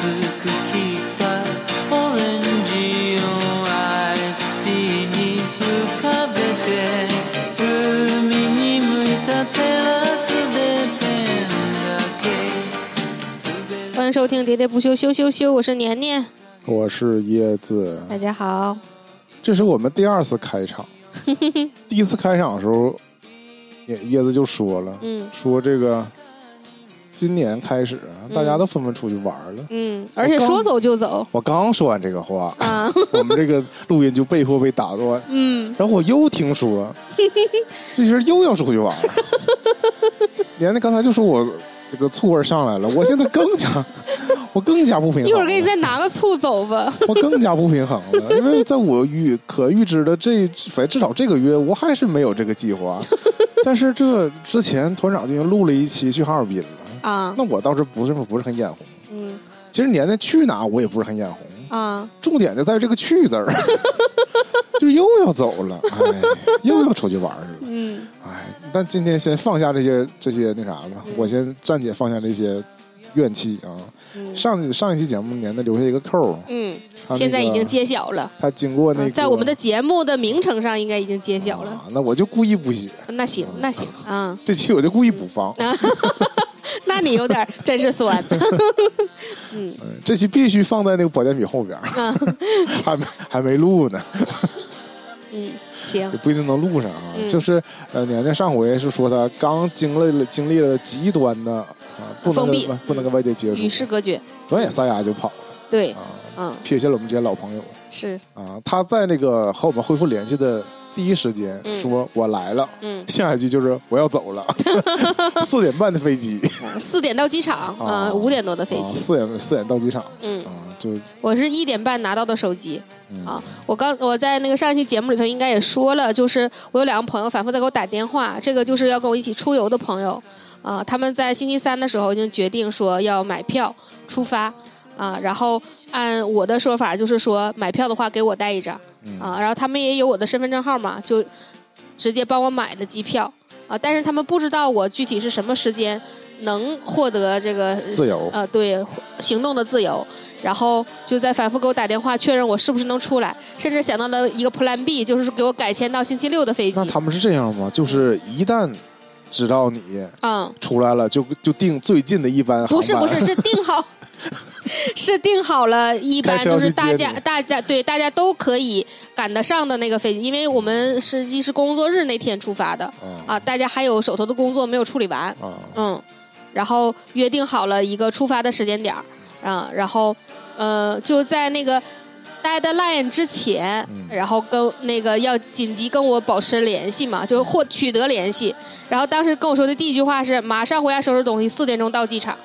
欢迎收听《喋喋不休，休休休》，我是年年，我是椰子，大家好。这是我们第二次开场。第一次开场的时候，椰椰子就说了，嗯说这个今年开始啊，大家都纷纷出去玩了。嗯，而且说走就走我刚说完这个话，啊，我们这个录音就被迫被打断，嗯然后我又听说 这人又要出去玩了。连那刚才就说我这个醋味上来了，我现在更加我更加不平衡。一会儿给你再拿个醋走吧。我更加不平衡了，因为在我预可预知的这，反正至少这个月我还是没有这个计划。但是这之前团长就已经录了一期去哈尔滨了，啊那我倒是不是不是很眼红。嗯其实年年去哪我也不是很眼红，啊，重点就在这个“去”字儿，就是又要走了，哎，又要出去玩去了，嗯哎。但今天先放下这些这些那啥吧，我先暂且放下这些怨气啊。嗯上上一期节目年年留下一个扣儿，嗯，现在已经揭晓了。他经过那个，啊在我们的节目的名称上应该已经揭晓了。啊，那我就故意不写，那行，那行啊，这期我就故意不放，那你有点真是酸。嗯嗯这期必须放在那个保健品后边 还没还没录呢，嗯，行也，不一定能录上啊。嗯就是呃，娘娘上回是说她刚经历了经历了极端的啊，不能封闭跟不能跟外界接触与，世隔绝。转眼撒丫就跑了对，啊，嗯，撇下了我们这些老朋友是，啊。她在那个和我们恢复联系的第一时间嗯。说我来了。嗯，下一句就是我要走了，四点半的飞机，四点到机场，啊。啊，五点多的飞啊机。四点四点到机场。嗯，啊，就我是一点半拿到的手机。嗯。啊，我刚我在那个上一期节目里头应该也说了，就是我有两个朋友反复在给我打电话，这个就是要跟我一起出游的朋友，啊，他们在星期三的时候已经决定说要买票出发，啊，然后按我的说法就是说买票的话给我带一张，嗯啊，然后他们也有我的身份证号嘛，就直接帮我买的机票，啊，但是他们不知道我具体是什么时间能获得这个自由呃，对，行动的自由，然后就在反复给我打电话确认我是不是能出来，甚至想到了一个 Plan B，就是给我改签到星期六的飞机那。他们是这样吗？就是一旦知道你嗯，出来了，就就订最近的一班航班。不是不是，是定好，是定好了，一般开车要就是大家大家对大家都可以赶得上的那个飞机，因为我们实际是工作日那天出发的啊啊，大家还有手头的工作没有处理完，啊嗯，然后约定好了一个出发的时间点儿，啊，然后呃就在那个 deadline 之前，嗯然后跟那个要紧急跟我保持联系嘛，就是获取得联系。然后当时跟我说的第一句话是马上回家收拾东西，四点钟到机场。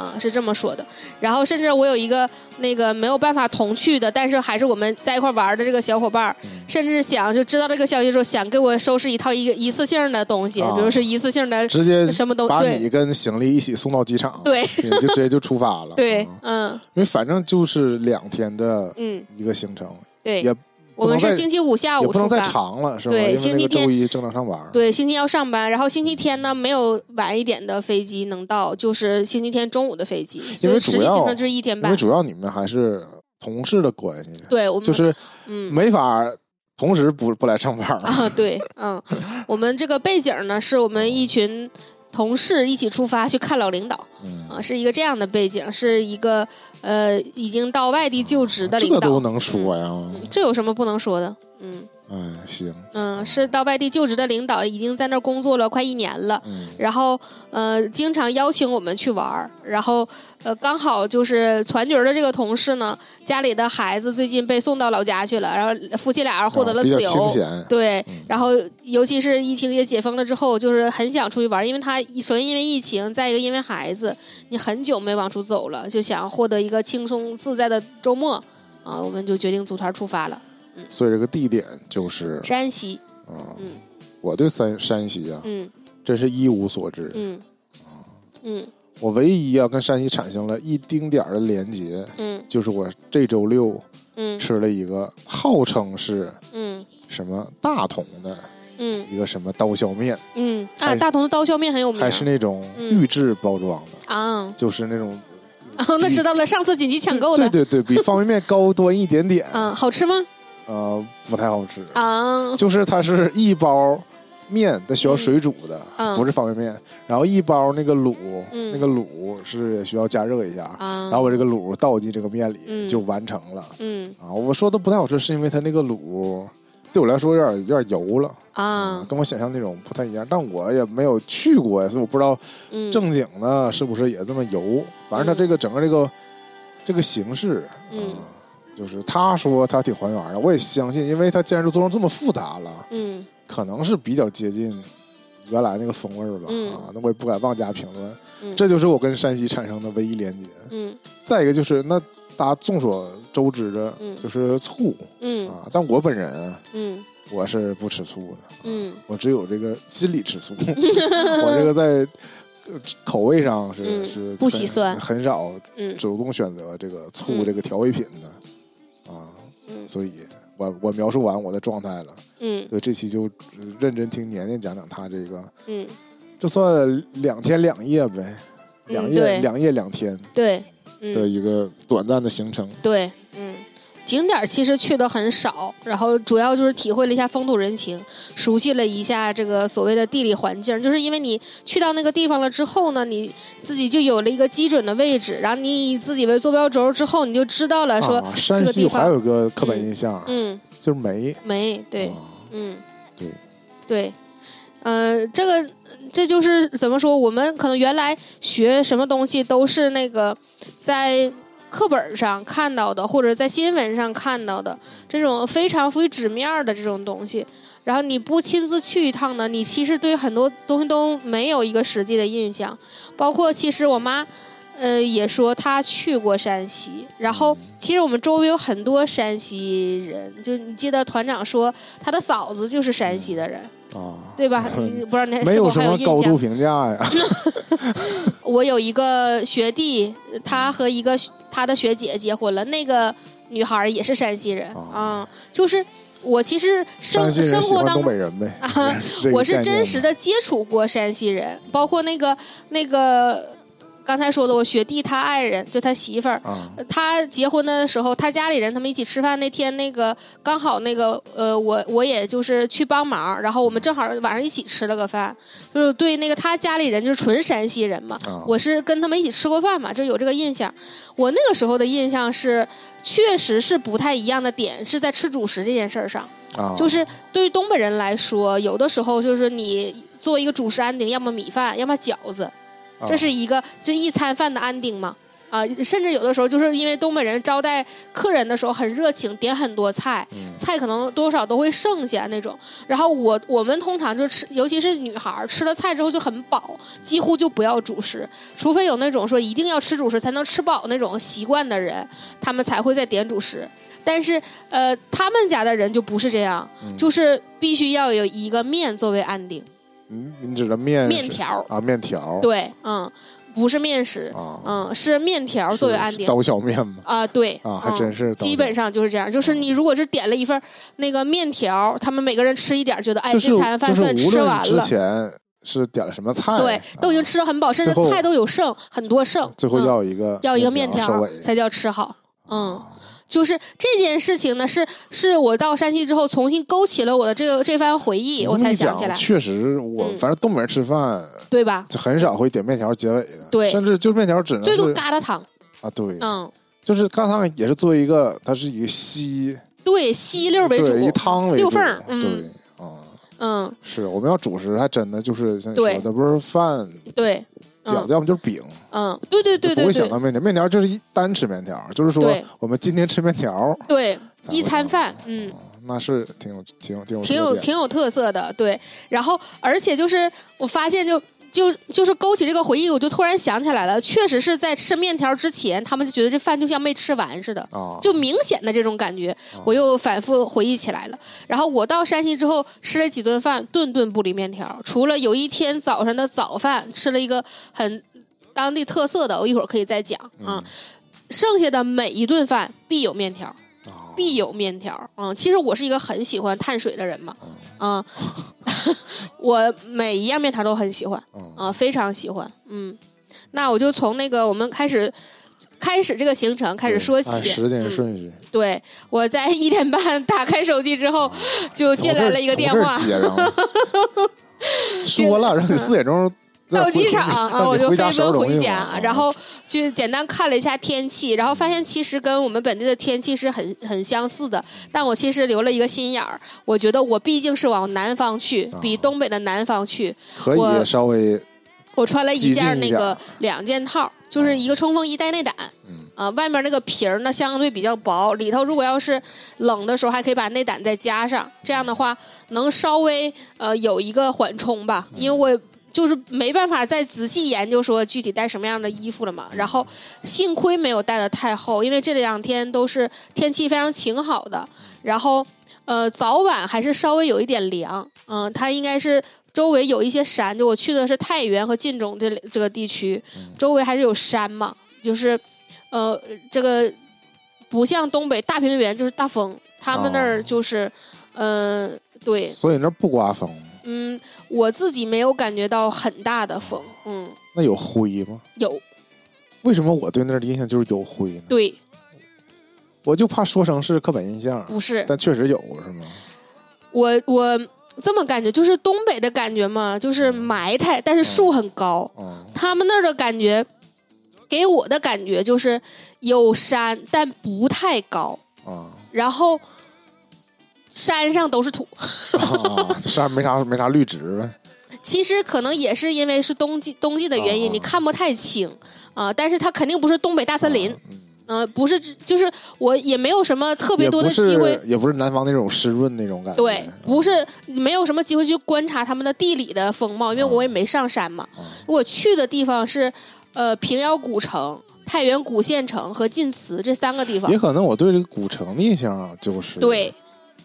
啊，是这么说的。然后甚至我有一个那个没有办法同去的，但是还是我们在一块玩的这个小伙伴，嗯甚至想就知道这个消息的时候，想给我收拾一套一个一次性的东西，啊比如是一次性的直接什么都把对你跟行李一起送到机场，对你就直接就出发了。对啊，嗯因为反正就是两天的嗯，一个行程，对也，我们是星期五下午出发不能再午出发，长了，是吧？对星期天周一正常上班。对，星期要上班，然后星期天呢没有晚一点的飞机能到，就是星期天中午的飞机，所因为以实际行程就是一天半因为。主要你们还是同事的关系，对，我们就是嗯没法同时不不来上班。啊，对，嗯，我们这个背景呢是我们一群同事一起出发去看老领导嗯，啊，是一个这样的背景，是一个呃已经到外地就职的领导。这都能说呀？嗯这有什么不能说的？嗯哎，行，嗯，是到外地就职的领导，已经在那儿工作了快一年了。嗯然后呃，经常邀请我们去玩儿，然后呃，刚好就是团局儿的这个同事呢，家里的孩子最近被送到老家去了，然后夫妻俩人获得了自由。对嗯，然后尤其是疫情也解封了之后，就是很想出去玩，因为他首先因为疫情，再一个因为孩子，你很久没往出走了，就想获得一个轻松自在的周末啊，我们就决定组团出发了，所以这个地点就是山西，啊，嗯我对山山西啊，嗯真是一无所知。嗯啊嗯我唯一啊跟山西产生了一丁点儿的连结，嗯。就是我这周六嗯。吃了一个号称是嗯。什么大同的嗯。一个什么刀削面，嗯。啊，大同的刀削面很有名，还是那种嗯。预制包装的，啊。就是那种 哦，那知道了，上次紧急抢购的。对对对，比方便面高端一点点，嗯，好吃吗？呃，不太好吃，啊，就是它是一包面，它需要水煮的，嗯。不是方便面，然后一包那个卤，嗯。那个卤是也需要加热一下，啊，然后我这个卤倒进这个面里、嗯。就完成了。嗯。啊。我说的不太好吃，是因为它那个卤对我来说有点有点油了，啊，跟我想象那种不太一样。但我也没有去过，所以我不知道嗯，正经的是不是也这么油。反正它这个整个这个这个形式，就是他说他挺还原的，我也相信，因为他既然都做成这么复杂了，嗯可能是比较接近原来那个风味儿吧。嗯啊，那我也不敢妄加评论。嗯，这就是我跟山西产生的唯一连接。嗯再一个就是，那大家众所周知的，嗯就是醋嗯啊。但我本人啊嗯我是不吃醋的，嗯我只有这个心里吃醋。我这个在呃口味上是、嗯是不喜酸很很少嗯主动选择这个醋嗯这个调味品的啊。嗯所以我我描述完我的状态了，嗯所以这期就呃认真听年年讲讲他这个，嗯，这算两天两夜呗，两夜、对两夜两天对，的嗯一个短暂的行程。对，嗯。景点其实去的很少，然后主要就是体会了一下风土人情，熟悉了一下这个所谓的地理环境。就是因为你去到那个地方了之后呢，你自己就有了一个基准的位置，然后你以自己为坐标轴之后，你就知道了说，啊，山西还有一个刻板印象，嗯，就是煤。煤对，啊嗯，对对，呃，这个这就是怎么说？我们可能原来学什么东西都是那个在课本上看到的，或者在新闻上看到的这种非常浮于纸面的这种东西。然后你不亲自去一趟呢，你其实对很多东西都没有一个实际的印象。包括其实我妈，呃，也说他去过山西。然后其实我们周围有很多山西人，就你记得团长说他的嫂子就是山西的人，啊，对吧？你不知道你还没是否有什么高还印象度评价呀。我有一个学弟，他和一个他的学姐结婚了，那个女孩儿也是山西人哦啊、就是我其实生生活当中。北人呗，啊 这个我是真实的接触过山西人，包括那个那个刚才说的我学弟他爱人，就他媳妇儿，啊。他结婚的时候，他家里人他们一起吃饭那天，那个刚好那个呃，我我也就是去帮忙，然后我们正好晚上一起吃了个饭，就是对那个他家里人就是纯山西人嘛，啊，我是跟他们一起吃过饭嘛，就有这个印象。我那个时候的印象是，确实是不太一样的点是在吃主食这件事儿上，啊。就是对于东北人来说，有的时候就是你做一个主食安定，要么米饭，要么饺子，啊这是一个就一餐饭的安定嘛。啊，甚至有的时候就是因为东北人招待客人的时候很热情，点很多菜，嗯菜可能多少都会剩下那种。然后我我们通常就吃，尤其是女孩儿吃了菜之后就很饱，几乎就不要主食，除非有那种说一定要吃主食才能吃饱那种习惯的人，他们才会再点主食。但是呃，他们家的人就不是这样，嗯就是必须要有一个面作为安定，嗯，你指的面面条，啊，面条对，嗯，不是面食，啊，嗯，是面条作为安定。刀削面吗？啊，对啊，还嗯真是基本上就是这样，就是你如果是点了一份那个面条，他们每个人吃一点，觉得哎，这餐饭就是算吃完了之前是点了什么菜，对，都已经啊吃的很饱，甚至菜都有剩，很多剩，最后嗯要一个要一个面条才叫吃好。嗯，啊就是这件事情呢，是是我到山西之后重新勾起了我的这个这番回忆，我才想起来，确实我嗯反正东北人吃饭对吧？就很少会点面条结尾的，对甚至就是面条只能最多疙瘩汤，啊，对，嗯，就是疙瘩汤也是作为一个，它是以稀对，稀溜为主，对以汤为主，对啊。嗯，是，我们要主食，还真的就是像你对说的，不是饭对，饺子，要么就是饼，嗯，对对对对不会想到面条。面条就是一单吃面条，就是说我们今天吃面条，对，一餐饭，嗯。哦那是挺有挺有挺有挺有挺有特色的，对。然后，而且就是我发现就。就就是勾起这个回忆，我就突然想起来了，确实是在吃面条之前，他们就觉得这饭就像没吃完似的，啊，就明显的这种感觉，我又反复回忆起来了。然后我到山西之后吃了几顿饭，顿顿不离面条，除了有一天早上的早饭吃了一个很当地特色的，我一会儿可以再讲啊。嗯剩下的每一顿饭必有面条。啊必有面条。嗯，其实我是一个很喜欢碳水的人嘛，嗯，我每一样面条都很喜欢，嗯啊、非常喜欢。嗯，那我就从那个我们开始开始这个行程开始说起按，时间嗯顺序，对，我在一点半打开手机之后，就进来了一个电话 说了让你四点钟到机场啊，我就飞奔回家，啊然后就简单看了一下天气，然后发现其实跟我们本地的天气是很很相似的，但我其实留了一个心眼儿，我觉得我毕竟是往南方去，啊比东北的南方去，可我以稍微我穿了一件那个两件套，就是一个冲锋衣带内胆。嗯啊，外面那个皮儿呢相对比较薄，里头如果要是冷的时候，还可以把内胆再加上，这样的话能稍微呃有一个缓冲吧。因为我就是没办法再仔细研究说具体带什么样的衣服了嘛。然后幸亏没有带的太厚，因为这两天都是天气非常晴好的，然后呃早晚还是稍微有一点凉，嗯、它应该是。周围有一些山，就我去的是太原和晋中这这个地区，周围还是有山嘛，就是呃，这个不像东北大平原就是大风，他们那儿哦就是，嗯、对，所以那儿不刮风，嗯，我自己没有感觉到很大的风，嗯，那有灰吗？有，为什么我对那儿的印象就是有灰呢？对，我就怕说成是刻板印象，不是，但确实有，是吗？我我这么感觉，就是东北的感觉嘛，就是埋汰，但是树很高，嗯，他们那儿的感觉，给我的感觉就是有山，但不太高，啊。然后山上都是土。山上没啥没啥绿植呗。其实可能也是因为是冬季冬季的原因，哦你看不太清啊、但是它肯定不是东北大森林，啊嗯嗯、不是，就是我也没有什么特别多的机会是，也不是南方那种湿润那种感觉。对，不是没有什么机会去观察他们的地理的风貌，因为我也没上山嘛。啊我去的地方是呃平遥古城、太原古县城和晋祠这三个地方也。可能我对这个古城的印象啊就是对，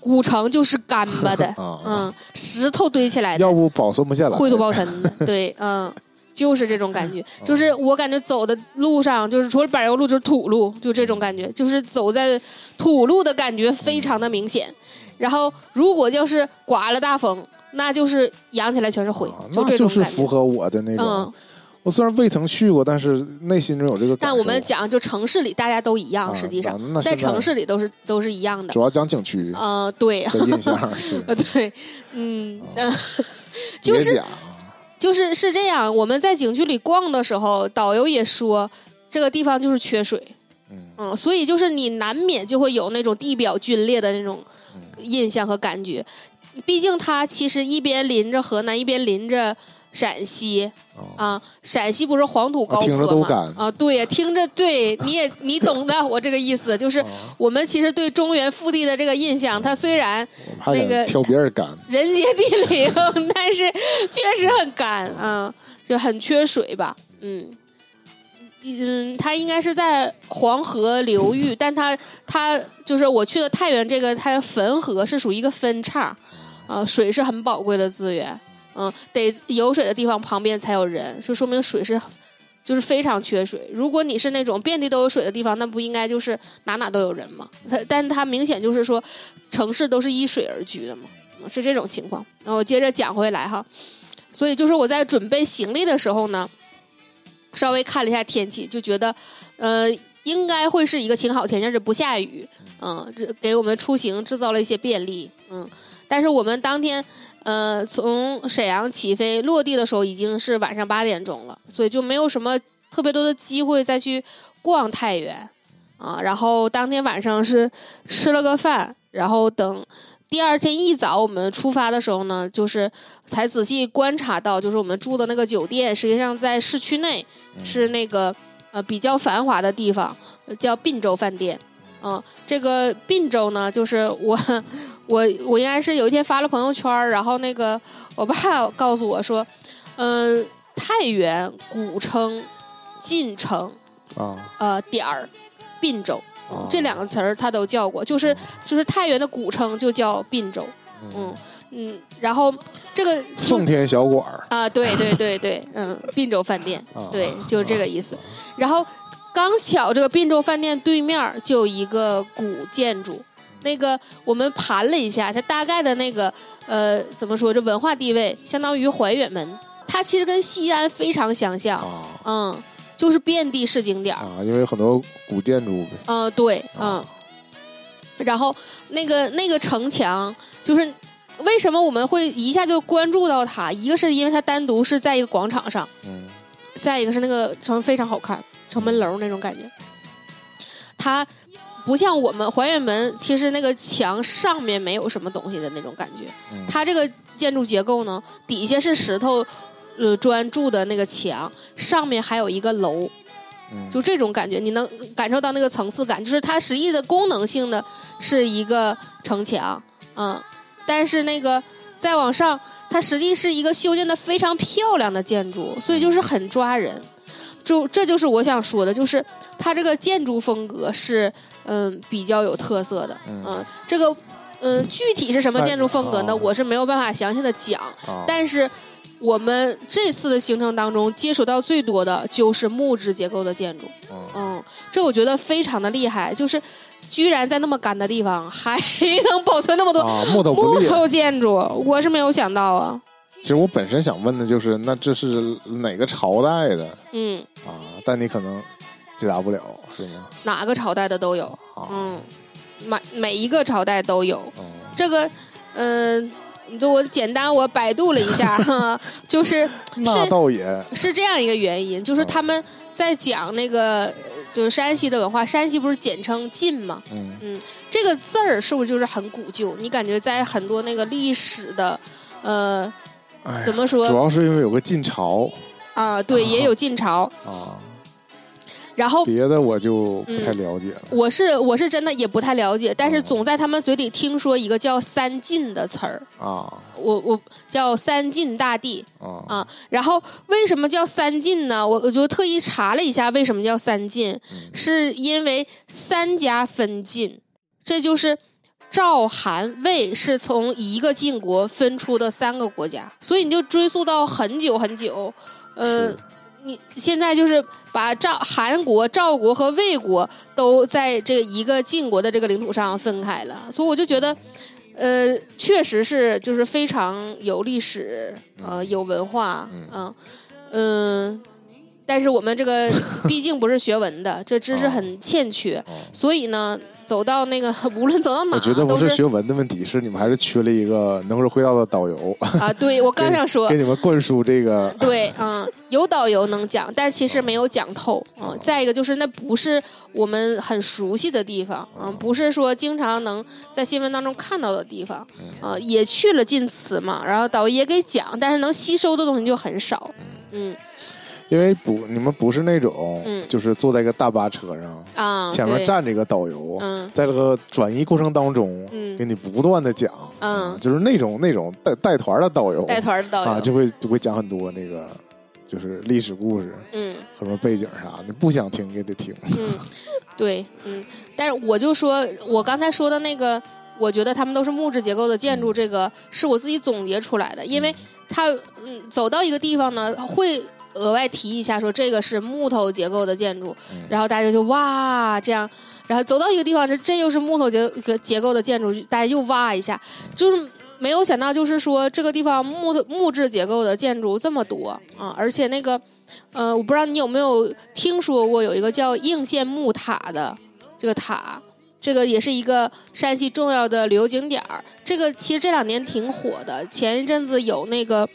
古城就是干巴的，啊嗯，石头堆起来的，要不保存不下来。灰土包尘的，对，嗯，就是这种感觉，就是我感觉走的路上，就是除了柏油路就是土路，就这种感觉，就是走在土路的感觉非常的明显。然后如果要是刮了大风，那就是扬起来全是灰啊，就那这种感觉。就是符合我的那种。嗯，我虽然未曾去过，但是内心中有这个。但我们讲就城市里大家都一样，啊实际上在城市里都是都是一样的主。要讲景区嗯，对，的印象 是呃，对，嗯，嗯，就是就是是这样，我们在景区里逛的时候，导游也说这个地方就是缺水，嗯嗯，所以就是你难免就会有那种地表皲裂的那种嗯印象和感觉。毕竟它其实一边临着河南，一边临着陕西哦啊。陕西不是黄土高听着坡吗？啊，对呀，听着对，你也你懂的，我这个意思就是哦我们其实对中原腹地的这个印象，它虽然那个挑别人干。人杰地灵，但是确实很干啊，就很缺水吧，嗯。嗯，它应该是在黄河流域，但它它就是我去的太原这个，它汾河是属于一个分叉，呃，水是很宝贵的资源，嗯，得有水的地方旁边才有人，就说明水是就是非常缺水。如果你是那种遍地都有水的地方，那不应该就是哪哪都有人吗？它，但它明显就是说城市都是依水而居的嘛，嗯是这种情况。然后我接着讲回来哈，所以就是我在准备行李的时候呢，稍微看了一下天气，就觉得呃应该会是一个晴好天，但是不下雨，嗯，这给我们出行制造了一些便利，嗯。但是我们当天呃从沈阳起飞落地的时候已经是晚上八点钟了，所以就没有什么特别多的机会再去逛太原啊。然后当天晚上是吃了个饭，然后等第二天一早我们出发的时候呢，就是才仔细观察到，就是我们住的那个酒店，实际上在市区内是那个呃比较繁华的地方，呃叫滨州饭店。嗯，这个滨州呢，就是我我我应该是有一天发了朋友圈，然后那个我爸告诉我说，嗯、太原、古称、晋城、啊，呃点儿、滨州。啊这两个词儿他都叫过，就是就是太原的古称就叫滨州，嗯嗯，然后这个奉天小馆儿啊，对对对对，嗯，滨州饭店，啊对，就是这个意思。然后刚巧这个滨州饭店对面就有一个古建筑，那个我们盘了一下，它大概的那个呃怎么说，这文化地位相当于怀远门，它其实跟西安非常相像，啊，嗯，就是遍地是景点儿。啊，因为很多古建筑呗。嗯、对，嗯、啊然后那个那个城墙，就是为什么我们会一下就关注到它？一个是因为它单独是在一个广场上，嗯再一个是那个城非常好看，城门楼那种感觉。它不像我们怀远门，其实那个墙上面没有什么东西的那种感觉。嗯，它这个建筑结构呢，底下是石头。呃，砖筑的那个墙上面还有一个楼，嗯就这种感觉，你能感受到那个层次感，就是它实际的功能性的是一个城墙，嗯，但是那个再往上，它实际是一个修建的非常漂亮的建筑，所以就是很抓人。就这就是我想说的，就是它这个建筑风格是嗯比较有特色的，嗯嗯，这个嗯具体是什么建筑风格呢？哦我是没有办法详细的讲，啊，但是我们这次的行程当中接触到最多的就是木质结构的建筑，嗯嗯，这我觉得非常的厉害，就是居然在那么干的地方还 能保存那么多。木头建筑，我是没有想到啊，其实我本身想问的就是，那这是哪个朝代的？嗯，啊？但你可能解答不了，是吗？哪个朝代的都有，啊，嗯，每每一个朝代都有，嗯这个，嗯、就我简单我百度了一下 哈，就是那倒也。是这样一个原因，就是他们在讲那个呃就是山西的文化，山西不是简称晋吗？嗯。嗯，这个字儿是不是就是很古旧？你感觉在很多那个历史的，呃，哎，怎么说？主要是因为有个晋朝。啊、对，也有晋朝。啊，然后别的我就不太嗯了解了。我是我是真的也不太了解，但是哦总在他们嘴里听说一个叫三晋的词儿，啊。我我叫三晋大帝。啊。啊，然后为什么叫三晋呢？我我就特意查了一下，为什么叫三晋，嗯。是因为三家分晋，这就是赵、韩、魏是从一个晋国分出的三个国家，所以你就追溯到很久很久，呃。你现在就是把赵、韩国、赵国和魏国都在这一个晋国的这个领土上分开了，所以我就觉得，呃，确实是就是非常有历史，呃，有文化，嗯。嗯嗯，但是我们这个 毕竟不是学文的，这知识很欠缺，哦。所以呢，走到那个 无论走到哪我觉得不是学文的问题，是你们还是缺了一个能说会道的导游，啊，对我刚想说给。你们灌输这个。对，嗯，有导游能讲，但其实没有讲透，嗯。再一个就是那不是我们很熟悉的地方，嗯，不是说经常能在新闻当中看到的地方，啊，也去了晋祠嘛，然后导游也给讲，但是能吸收的东西就很少，嗯因为不你们不是那种嗯就是坐在一个大巴车上，啊，前面对，站着一个导游，嗯在这个转移过程当中，嗯给你不断的讲，嗯就是那种那种带带团的导游，带团的导游，啊，就会就会讲很多那个就是历史故事，嗯。什么背景啥的，不想听也得听。嗯，对，嗯，但是我就说，我刚才说的那个，我觉得他们都是木质结构的建筑，这个是我自己总结出来的，因为它，嗯，走到一个地方呢，会额外提一下说这个是木头结构的建筑，嗯然后大家就哇这样，然后走到一个地方，这这又是木头结结结构的建筑，大家又哇一下，就是。没有想到，就是说这个地方木头木质结构的建筑这么多啊，而且那个呃，我不知道你有没有听说过有一个叫应县木塔的这个塔，这个也是一个山西重要的旅游景点儿。这个其实这两年挺火的，前一阵子有那个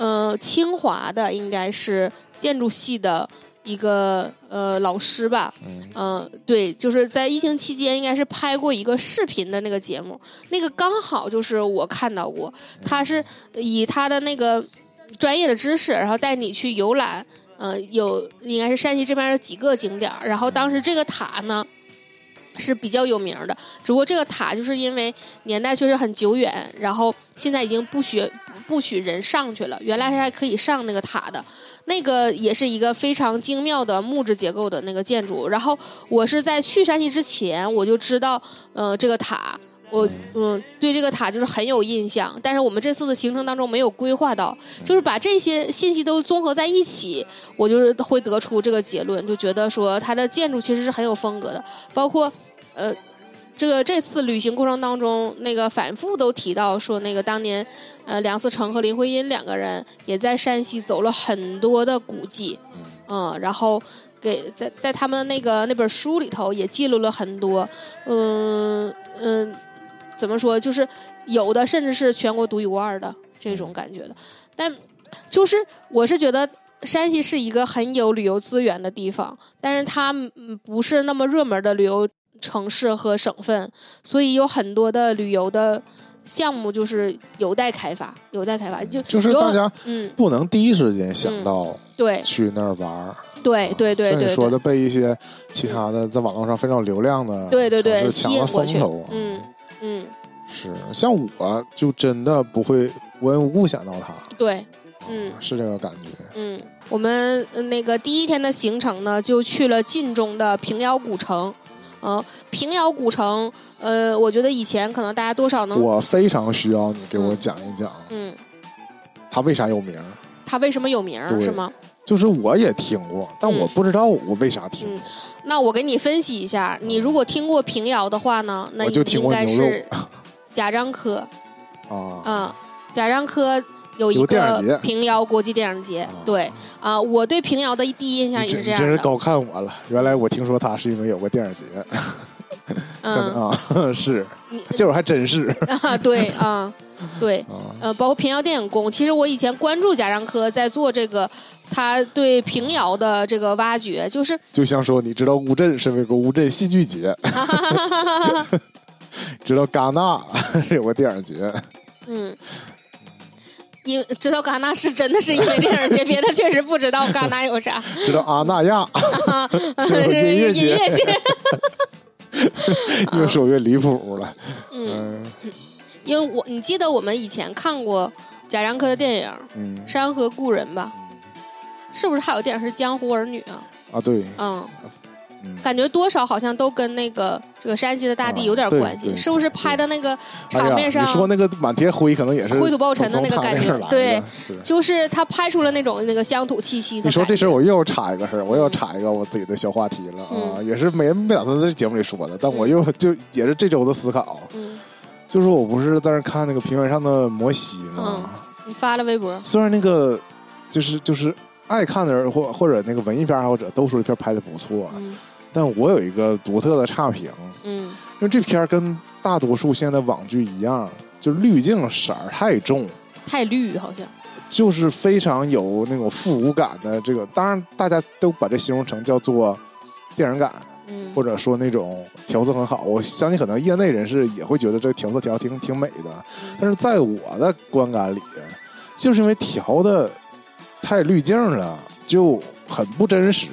呃清华的应该是建筑系的一个呃老师吧，嗯嗯、对，就是在疫情期间应该是拍过一个视频的那个节目，那个刚好就是我看到过，他是以他的那个专业的知识，然后带你去游览，呃，有应该是山西这边的几个景点，然后当时这个塔呢。是比较有名的，只不过这个塔就是因为年代确实很久远，然后现在已经不许不许人上去了。原来是还可以上那个塔的，那个也是一个非常精妙的木质结构的那个建筑。然后我是在去山西之前我就知道，呃，这个塔，我嗯对这个塔就是很有印象。但是我们这次的行程当中没有规划到，就是把这些信息都综合在一起，我就是会得出这个结论，就觉得说它的建筑其实是很有风格的，包括呃。这个这次旅行过程当中，那个反复都提到说，那个当年，呃，梁思成和林徽因两个人也在山西走了很多的古迹，嗯，然后给在在他们那个那本书里头也记录了很多，嗯嗯，怎么说，就是有的甚至是全国独一无二的这种感觉的，但就是我是觉得。山西是一个很有旅游资源的地方，但是它嗯不是那么热门的旅游城市和省份，所以有很多的旅游的项目就是有待开发，有待开发。就就是大家嗯，不能第一时间想到对去那儿玩儿。对对对对对像你说的，被一些其他的在网络上非常有流量的对对对，吸抢了风头啊。，嗯嗯，是像我就真的不会无缘无故想到它，对，嗯。是这个感觉。嗯，我们呃那个第一天的行程呢，就去了晋中的平遥古城。呃，平遥古城，呃，我觉得以前可能大家多少能，我非常需要你给我嗯讲一讲，嗯，它为啥有名儿。它为什么有名儿是吗？就是我也听过，但我嗯不知道我为啥听嗯过。那我给你分析一下，你如果听过平遥的话呢，那我就听应过牛肉该是 贾樟柯，啊，嗯，贾樟柯有一个平遥国际电影节啊，对啊、我对平遥的第一印象也是这样的，真是高看我了。原来我听说他是因为有个电影节，嗯，啊，是，你结果还真是啊，对啊，对，啊。呃，包括平遥电影宫，其实我以前关注贾樟柯在做这个，他对平遥的这个挖掘，就是，就像说，你知道乌镇是有个乌镇戏剧节，知道戛纳是有个电影节，嗯，因为知道戛纳是真的是因为电影节，别的确实不知道戛纳有啥，知道阿那亚 音乐音节 越说越离谱了。嗯，嗯因为我你记得我们以前看过贾樟柯的电影嗯《山河故人》吧？是不是还有电影是《江湖儿女》啊？啊，对，嗯，嗯，感觉多少好像都跟那个这个山西的大地啊有点关系，对是不是拍的那个场面上？你说那个满天灰，可能也是灰土暴尘的那个感觉对是。就是他拍出了那种那个乡土气息。你说这事儿，我又要插一个事儿，我又插一个我自己的小话题了啊，嗯也是没没打算在节目里说的，但我又就也是这周的思考，嗯，就是我不是在那看那个平原上的摩西吗？你发了微博，虽然那个就是就是爱看的人或或者那个文艺片爱好者都说这片拍的不错，嗯但我有一个独特的差评，嗯因为这片儿跟大多数现在网剧一样，就滤镜色儿太重。太绿好像，就是非常有那种复古感的这个，当然大家都把这形容成叫做电影感，嗯或者说那种调色很好。我相信可能业内人士也会觉得这调色调挺挺美的，但是在我的观感里，就是因为调的太滤镜了，就很不真实。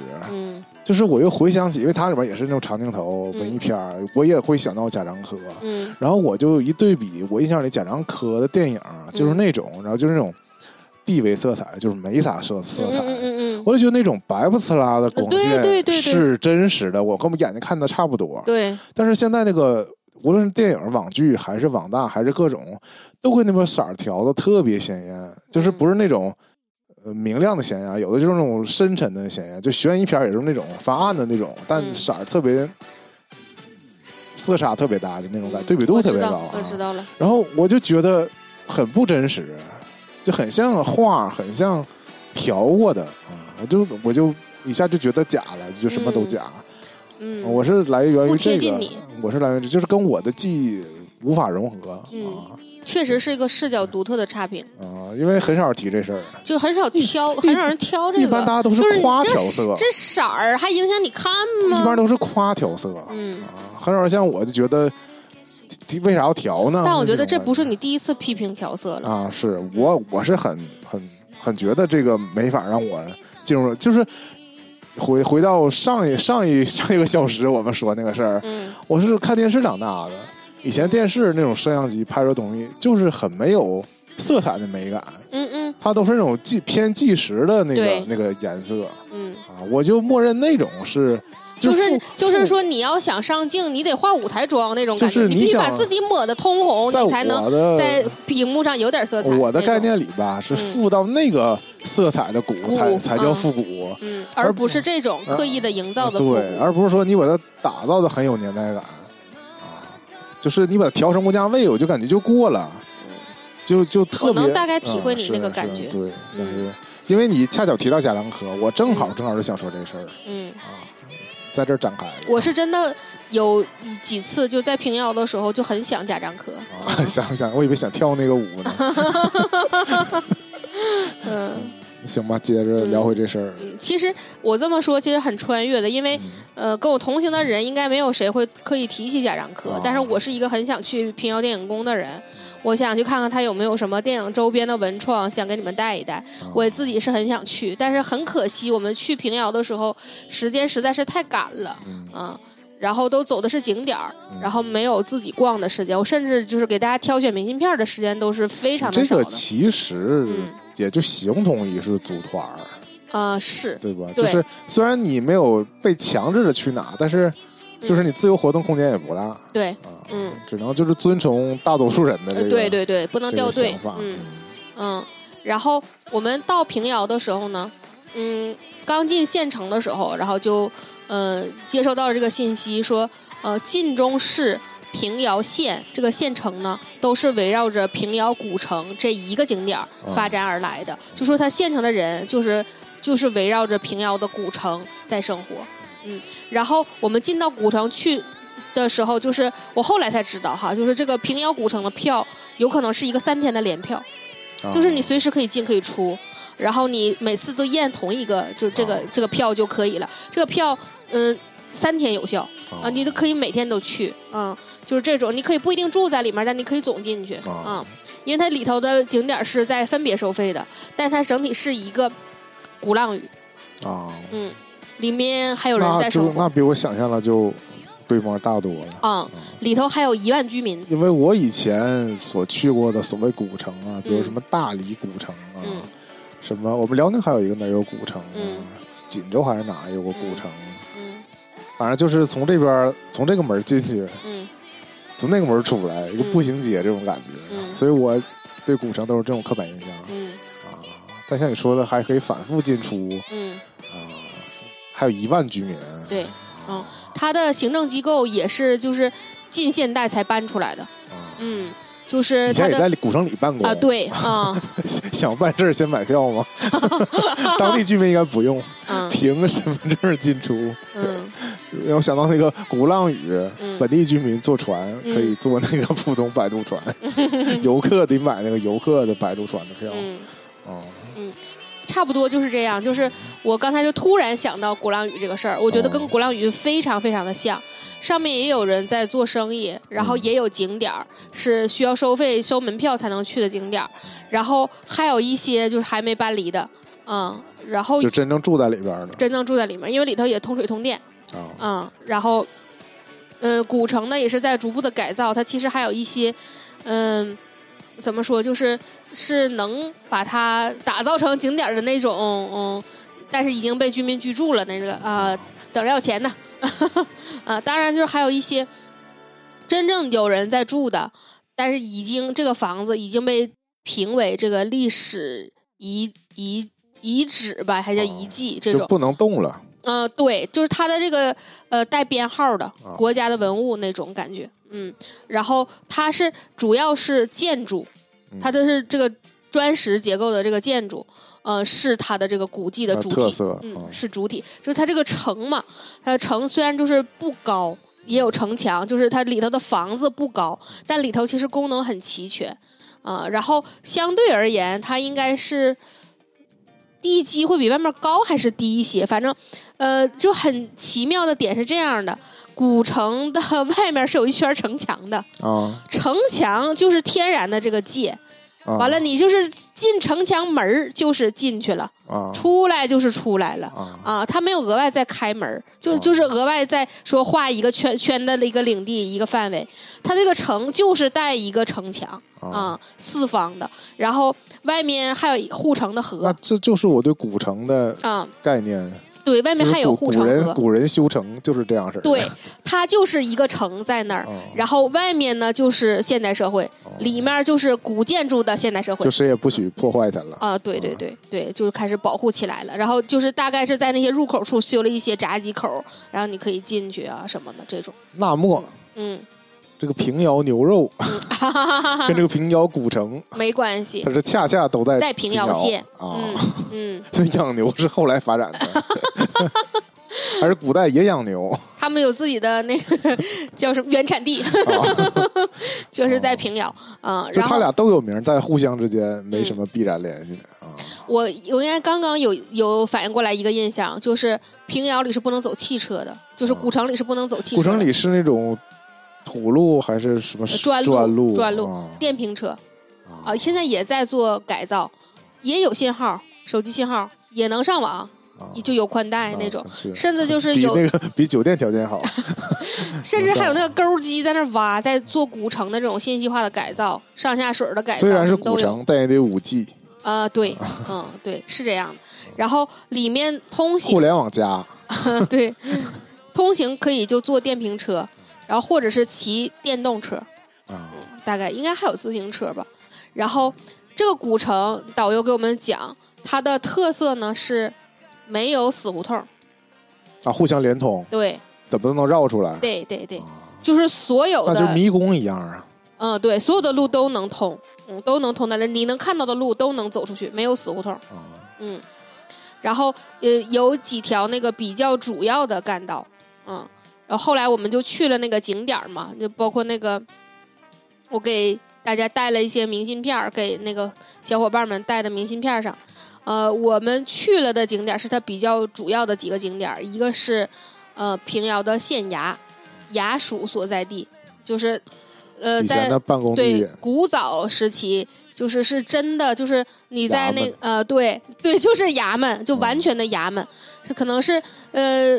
嗯就是我又回想起，因为它里面也是那种长镜头嗯文艺片儿，我也会想到贾樟柯。嗯然后我就一对比，我印象里贾樟柯的电影啊就是那种，然后就是那种地位色彩，就是没啥色色彩。嗯嗯嗯嗯，我就觉得那种白不呲啦的光对线是真实的，我跟我们眼睛看的差不多。对，但是现在那个无论是电影、网剧还是网大还是各种，都会那边色儿调的特别鲜艳，就是不是那种。呃，明亮的鲜艳，有的就是那种深沉的鲜艳，就悬疑片儿也是那种发暗的那种，但嗯色儿特别色差特别大的那种感，嗯对比度特别高、啊。我知道了，然后我就觉得很不真实，就很像画，很像调过的啊！我就我就一下就觉得假了，就什么都假。嗯，我是来源于这个，我是来源于就是跟我的记忆无法融合、嗯啊确实是一个视角独特的差评，啊！因为很少提这事儿，就很少挑，很少人挑这个，一般大家都是是夸调色，这色儿还影响你看吗一般？都是夸调色嗯，啊，很少像我就觉得为啥要调呢？但我觉得这不是你第一次批评调色了，啊，是我我是很很很觉得这个没法让我进入，就是回回到上一上一上一个小时我们说那个事儿，嗯我是看电视长大的，以前电视那种摄像机拍出东西就是很没有色彩的美感，嗯嗯它都是那种纪偏纪实的那个那个颜色嗯，啊，我就默认那种是。就是就是说你要想上镜，你得化舞台妆那种感觉，就是你你必须把自己抹的通红，你才能在屏幕上有点色彩。我的概，念里吧，是嗯附到那个色彩的鼓才才叫啊复古。嗯，而而不是这种刻意的营造的对，而不是说你把它打造的很有年代感啊，就是你把它调成物价位，我就感觉就过了，就就特别。我能大概体会你那个感觉对，但是因为你恰巧提到贾樟柯，我正好正好就想说这事儿嗯，啊，在这儿展开。我是真的有几次就在平遥的时候就很想贾樟柯。啊，想不想？我以为想跳那个舞呢。嗯行吧，接着聊回这事儿。嗯，其实我这么说其实很穿越的，因为嗯呃跟我同行的人应该没有谁会刻意提起贾樟柯，哦但是我是一个很想去平遥电影宫的人。我想去看看他有没有什么电影周边的文创，想给你们带一带。啊我自己是很想去，但是很可惜，我们去平遥的时候时间实在是太赶了嗯啊。然后都走的是景点儿，嗯然后没有自己逛的时间。我甚至就是给大家挑选明信片的时间都是非常的这个。其实嗯也就形同于是组团儿，啊、是，对吧？对就是虽然你没有被强制的去哪，但是就是你自由活动空间也不大对，啊。嗯，只能就是遵从大多数人的这呃个对对对，不能掉队。嗯嗯，然后我们到平遥的时候呢，嗯，刚进县城的时候，然后就呃接收到了这个信息说，呃，晋中市。平遥县这个县城呢，都是围绕着平遥古城这一个景点发展而来的。就说它县城的人就是就是围绕着平遥的古城在生活，嗯。然后我们进到古城去的时候，就是我后来才知道哈，就是这个平遥古城的票有可能是一个三天的联票，啊就是你随时可以进可以出，然后你每次都验同一个，就这个、哦这个票就可以了。这个票，嗯、三天有效啊，啊你都可以每天都去，啊，就是这种，你可以不一定住在里面，但你可以总进去，啊嗯，因为它里头的景点是在分别收费的，但它整体是一个鼓浪屿，啊，嗯，里面还有人在生活，就那比我想象的就规模大多了。嗯，里头还有一万居民，因为我以前所去过的所谓古城啊，比如嗯什么大理古城啊，嗯。什么我们辽宁还有一个哪有古城啊，嗯。锦州还是哪有个古城，嗯反正就是从这边从这个门进去，嗯。从那个门儿出来，一个嗯步行街这种感觉，嗯。所以我对古城都是这种刻板印象嗯。啊。但像你说的，还可以反复进出嗯，啊，还有一万居民，对，嗯，它的行政机构也是就是近现代才搬出来的，啊，嗯，就是以前也在古城里办过啊，对，啊，想办事儿先买票吗？当地居民应该不用，嗯。凭身份证进出。嗯。让我想到那个鼓浪屿，嗯。本地居民坐船嗯。可以坐那个普通摆渡船，游客得买那个游客的摆渡船的票。嗯，哦，差不多就是这样。就是我刚才就突然想到鼓浪屿这个事儿，我觉得跟哦鼓浪屿非常非常的像，上面也有人在做生意，然后嗯也有景点儿是需要收费收门票才能去的景点儿，然后还有一些就是还没搬离的，嗯，然后就真正住在里边的真正住在里面，因为里头也通水通电。啊，嗯，然后，嗯，古城呢也是在逐步的改造，它其实还有一些，嗯，怎么说，就是是能把它打造成景点儿的那种，嗯，但是已经被居民居住了那个啊、等着要钱呢，啊，当然就是还有一些真正有人在住的，但是已经这个房子已经被评为这个历史遗遗遗址吧，还叫遗迹这种。就不能动了。呃，对，就是它的这个呃带编号的啊国家的文物那种感觉，嗯，然后它是主要是建筑，它的是这个砖石结构的这个建筑，呃，是它的这个古迹的啊主体，色嗯，啊。是主体，就是它这个城嘛，它的城虽然就是不高，也有城墙，就是它里头的房子不高，但里头其实功能很齐全，啊、然后相对而言，它应该是地基会比外面高还是低一些？反正，呃，就很奇妙的点是这样的：古城的外面是有一圈城墙的，啊。城墙就是天然的这个界，啊！完了你就是进城墙门儿就是进去了，啊。出来就是出来了。啊。啊，他没有额外再开门儿，就哦就是额外再说画一个圈圈的一个领地一个范围，它这个城就是带一个城墙啊！啊，四方的，然后外面还有护城的那河这就是我对古城的啊，概念。对外面还有古古护城河，人古人修城就是这样式儿的。对，它就是一个城在那儿，哦然后外面呢就是现代社会，哦里面就是古建筑的现代社会就。谁也不许破坏它了。啊，对对啊对对，就是开始保护起来了。然后就是大概是在那些入口处修了一些闸机口，然后你可以进去啊什么的这种。那么嗯这个平遥牛肉 跟这个平遥古城，没关系。它，是恰恰都在在平遥县。啊。嗯 养牛是后来发展的，还是古代也养牛？他们有自己的那个叫什么原产地，啊，就是在平遥啊、就他俩都有名，但互相之间没什么必然联系。啊。我我应该刚刚有有反应过来一个印象，就是平遥里是不能走汽车的，就是古城里是不能走汽车的。古城里是那种土路还是什么呃专路专路？电瓶车啊、啊现在也在做改造，也有信号，手机信号也能上网，啊就有宽带那种啊，甚至就是有，那个比酒店条件好。甚至还有那个钩机在那挖，在做古城的这种信息化的改造，上下水的改造，虽然是。古城，但也得五 G，呃，对，嗯，对，是这样的。然后里面通行互，联网加对，通行可以就坐电瓶车，然后或者是骑电动车，啊。大概应该还有自行车吧。然后这个古城导游给我们讲，它的特色呢是没有死胡同，啊，互相连通，对，怎么都能绕出来。对对对，啊。就是所有的那就的，迷宫一样啊。嗯，对，所有的路都能通，嗯，都能通的人，你能看到的路都能走出去，没有死胡同。啊。嗯，然后呃有几条那个比较主要的干道，嗯，然后后来我们就去了那个景点儿嘛，就包括那个我给大家带了一些明信片儿，给那个小伙伴们带的明信片儿上，呃，我们去了的景点儿是它比较主要的几个景点儿，一个是呃平遥的县衙，衙署所在地，就是呃在对，古早时期，就是是真的，就是你在那呃，对对，就是衙门，就完全的衙门，是可能是呃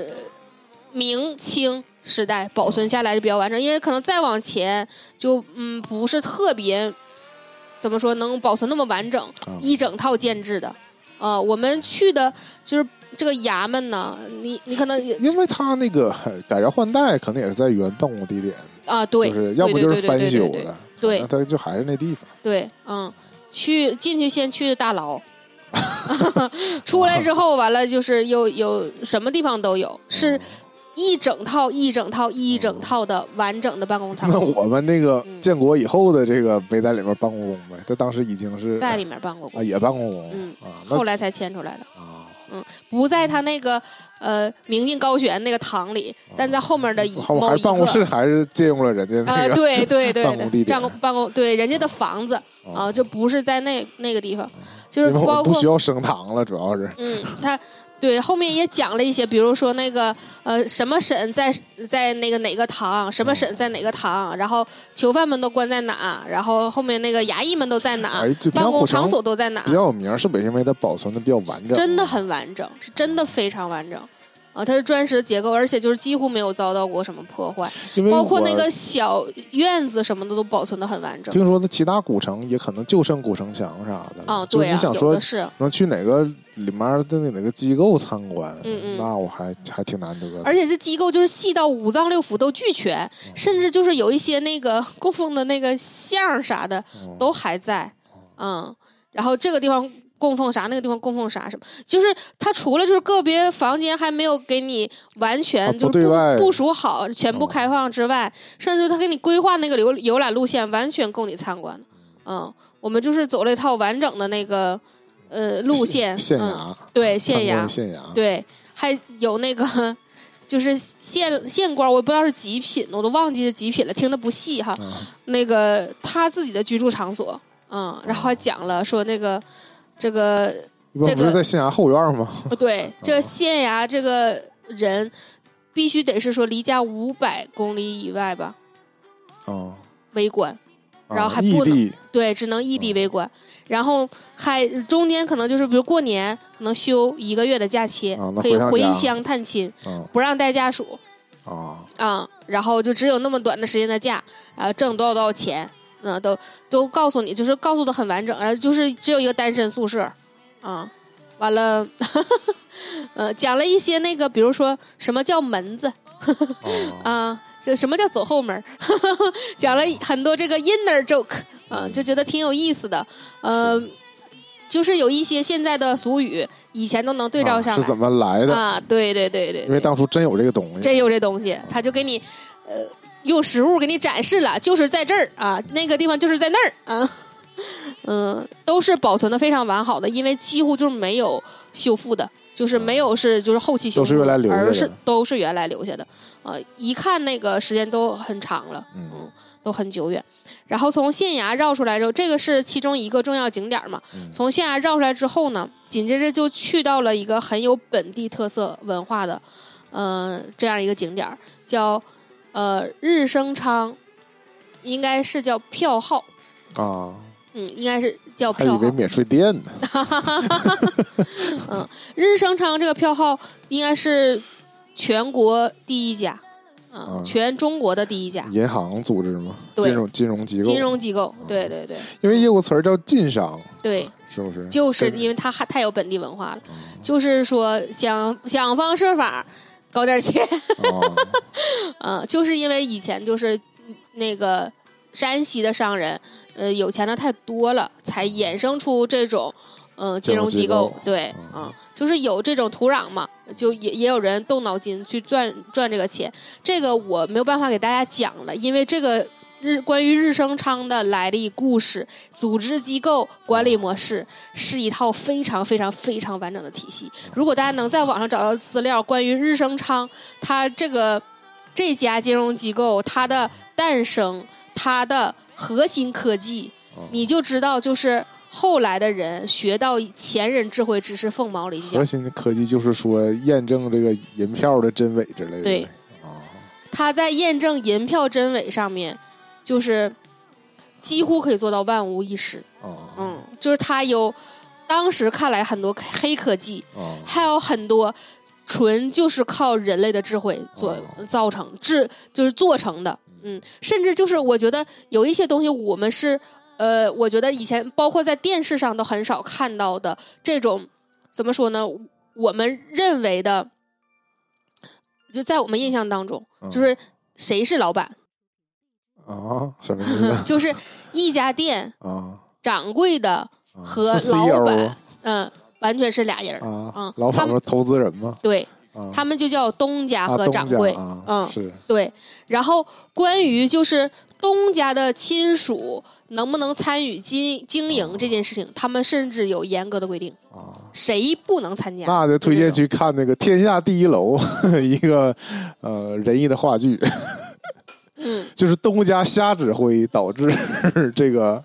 明清时代保存下来就比较完整，因为可能再往前就嗯不是特别怎么说能保存那么完整，啊。一整套建制的。呃，我们去的就是这个衙门呢，你你可能因为他那个改朝换代，可能也是在原办公地点，啊，对，就是要不就是翻修的，对。那他就还是那地方。对，嗯，去进去先去的大牢，出来之后完了就是有有什么地方都有，是一整套一整套一整套的完整的办公场那，我们那个嗯。建国以后的这个没在里面办过工呗，他当时已经是在里面办过啊工，也办过工嗯啊，后来才迁出来的，啊。嗯不在他那个呃明镜高悬那个堂里，但在后面的某一还是办公室。还是借用了人家啊、那个对对对对，办公地点办公办公对人家的房子啊，就不是在那那个地方，就是包括不需要升堂了，主要是。嗯，他对后面也讲了一些，比如说那个呃什么审在在那个哪个堂，什么审在哪个堂，然后囚犯们都关在哪，然后后面那个衙役们都在哪哎，办公场所都在哪比，较有名，是不是因为它保存的比较完整？真的很完整，是真的非常完整。啊，它是砖石结构，而且就是几乎没有遭到过什么破坏，包括那个小院子什么的都保存的很完整。听说的其他古城也可能就剩古城墙啥的了啊，就是对啊，你想说的是，能去哪个里面的哪个机构参观，嗯嗯那我还还挺难得的。而且这机构就是细到五脏六腑都俱全，哦甚至就是有一些那个供奉的那个像啥的哦都还在，嗯，然后这个地方供奉啥，那个地方供奉啥，什么，就是它除了就是个别房间还没有给你完全啊就是部署好，全部哦开放之外，甚至他给你规划那个游游览路线，完全供你参观。的，嗯，我们就是走了一套完整的那个呃路线，嗯，县衙，对，县衙，县衙，对，还有那个就是县县官，我也不知道是几品，我都忘记是几品了，听的不细哈。嗯。那个他自己的居住场所，嗯，然后还讲了说那个这个这个不是在县衙后院吗？呃对这个县衙这个人必须得是说离家五百公里以外吧啊，为官，啊然后还不能对，只能异地哦为官。然后还中间可能就是，比如过年可能休一个月的假期，啊可以回乡探亲，啊不让带家属。啊啊、然后就只有那么短的时间的假，啊，挣多少多少钱，嗯、都都告诉你，就是告诉的很完整，然后就是只有一个单身宿舍，啊、完了，呃，讲了一些那个，比如说什么叫门子啊啊，就什么叫走后门儿，讲了很多这个 inner joke，啊，就觉得挺有意思的，呃，就是有一些现在的俗语，以前都能对照上是怎么来的？啊，对对对对，对因为当初真有这个东西，真有这东西，他就给你，呃，用实物给你展示了，就是在这儿啊，那个地方就是在那儿啊，嗯，都是保存的非常完好的，因为几乎就是没有修复的，就是没有是就是后期修复的，都是原来留下的而是都是原来留下的，啊，一看那个时间都很长了，嗯嗯，都很久远。然后从县衙绕出来之后，这个是其中一个重要景点嘛。嗯从县衙绕出来之后呢，紧接着就去到了一个很有本地特色文化的，呃，这样一个景点儿，叫呃日升昌，应该是叫票号，啊，嗯，应该是叫还以票号。为免税店呢。嗯，日升昌这个票号应该是全国第一家，啊、嗯全中国的第一家银行组织吗？金融金融机构。金融机构。对对对因为业务词儿叫晋商，对，是不是？就是因为它还太有本地文化了，嗯就是说想想方设法搞点钱，哦 嗯，就是因为以前就是那个山西的商人，呃，有钱的太多了，才衍生出这种。嗯，金融机构对，嗯嗯，就是有这种土壤嘛，就也也有人动脑筋去赚赚这个钱。这个我没有办法给大家讲了，因为这个日关于日升昌的来历故事、组织机构、管理模式是一套非常非常非常完整的体系。如果大家能在网上找到资料，关于日升昌它这个这家金融机构它的诞生、它的核心科技，哦你就知道就是。后来的人学到前人智慧知识凤毛麟角核，心的科技就是说验证这个银票的真伪之类的。对啊，他在验证银票真伪上面，就是几乎可以做到万无一失。哦嗯，就是他有当时看来很多黑科技，啊还有很多纯就是靠人类的智慧做哦。造成制，就是做成的。嗯，甚至就是我觉得有一些东西我们是呃，我觉得以前包括在电视上都很少看到的这种怎么说呢？我们认为的，就在我们印象当中，嗯。就是谁是老板，啊，什么意思？就是一家店啊？掌柜的啊和老板，嗯，完全是俩人儿。啊老板不是投资人吗？对啊，他们就叫东家和掌柜。啊，嗯是对，然后关于就是东家的亲属能不能参与经经营这件事情，他们甚至有严格的规定，啊。谁不能参加。那就推荐去看那个《天下第一楼》，一个呃仁义的话剧，嗯，就是东家瞎指挥导致这个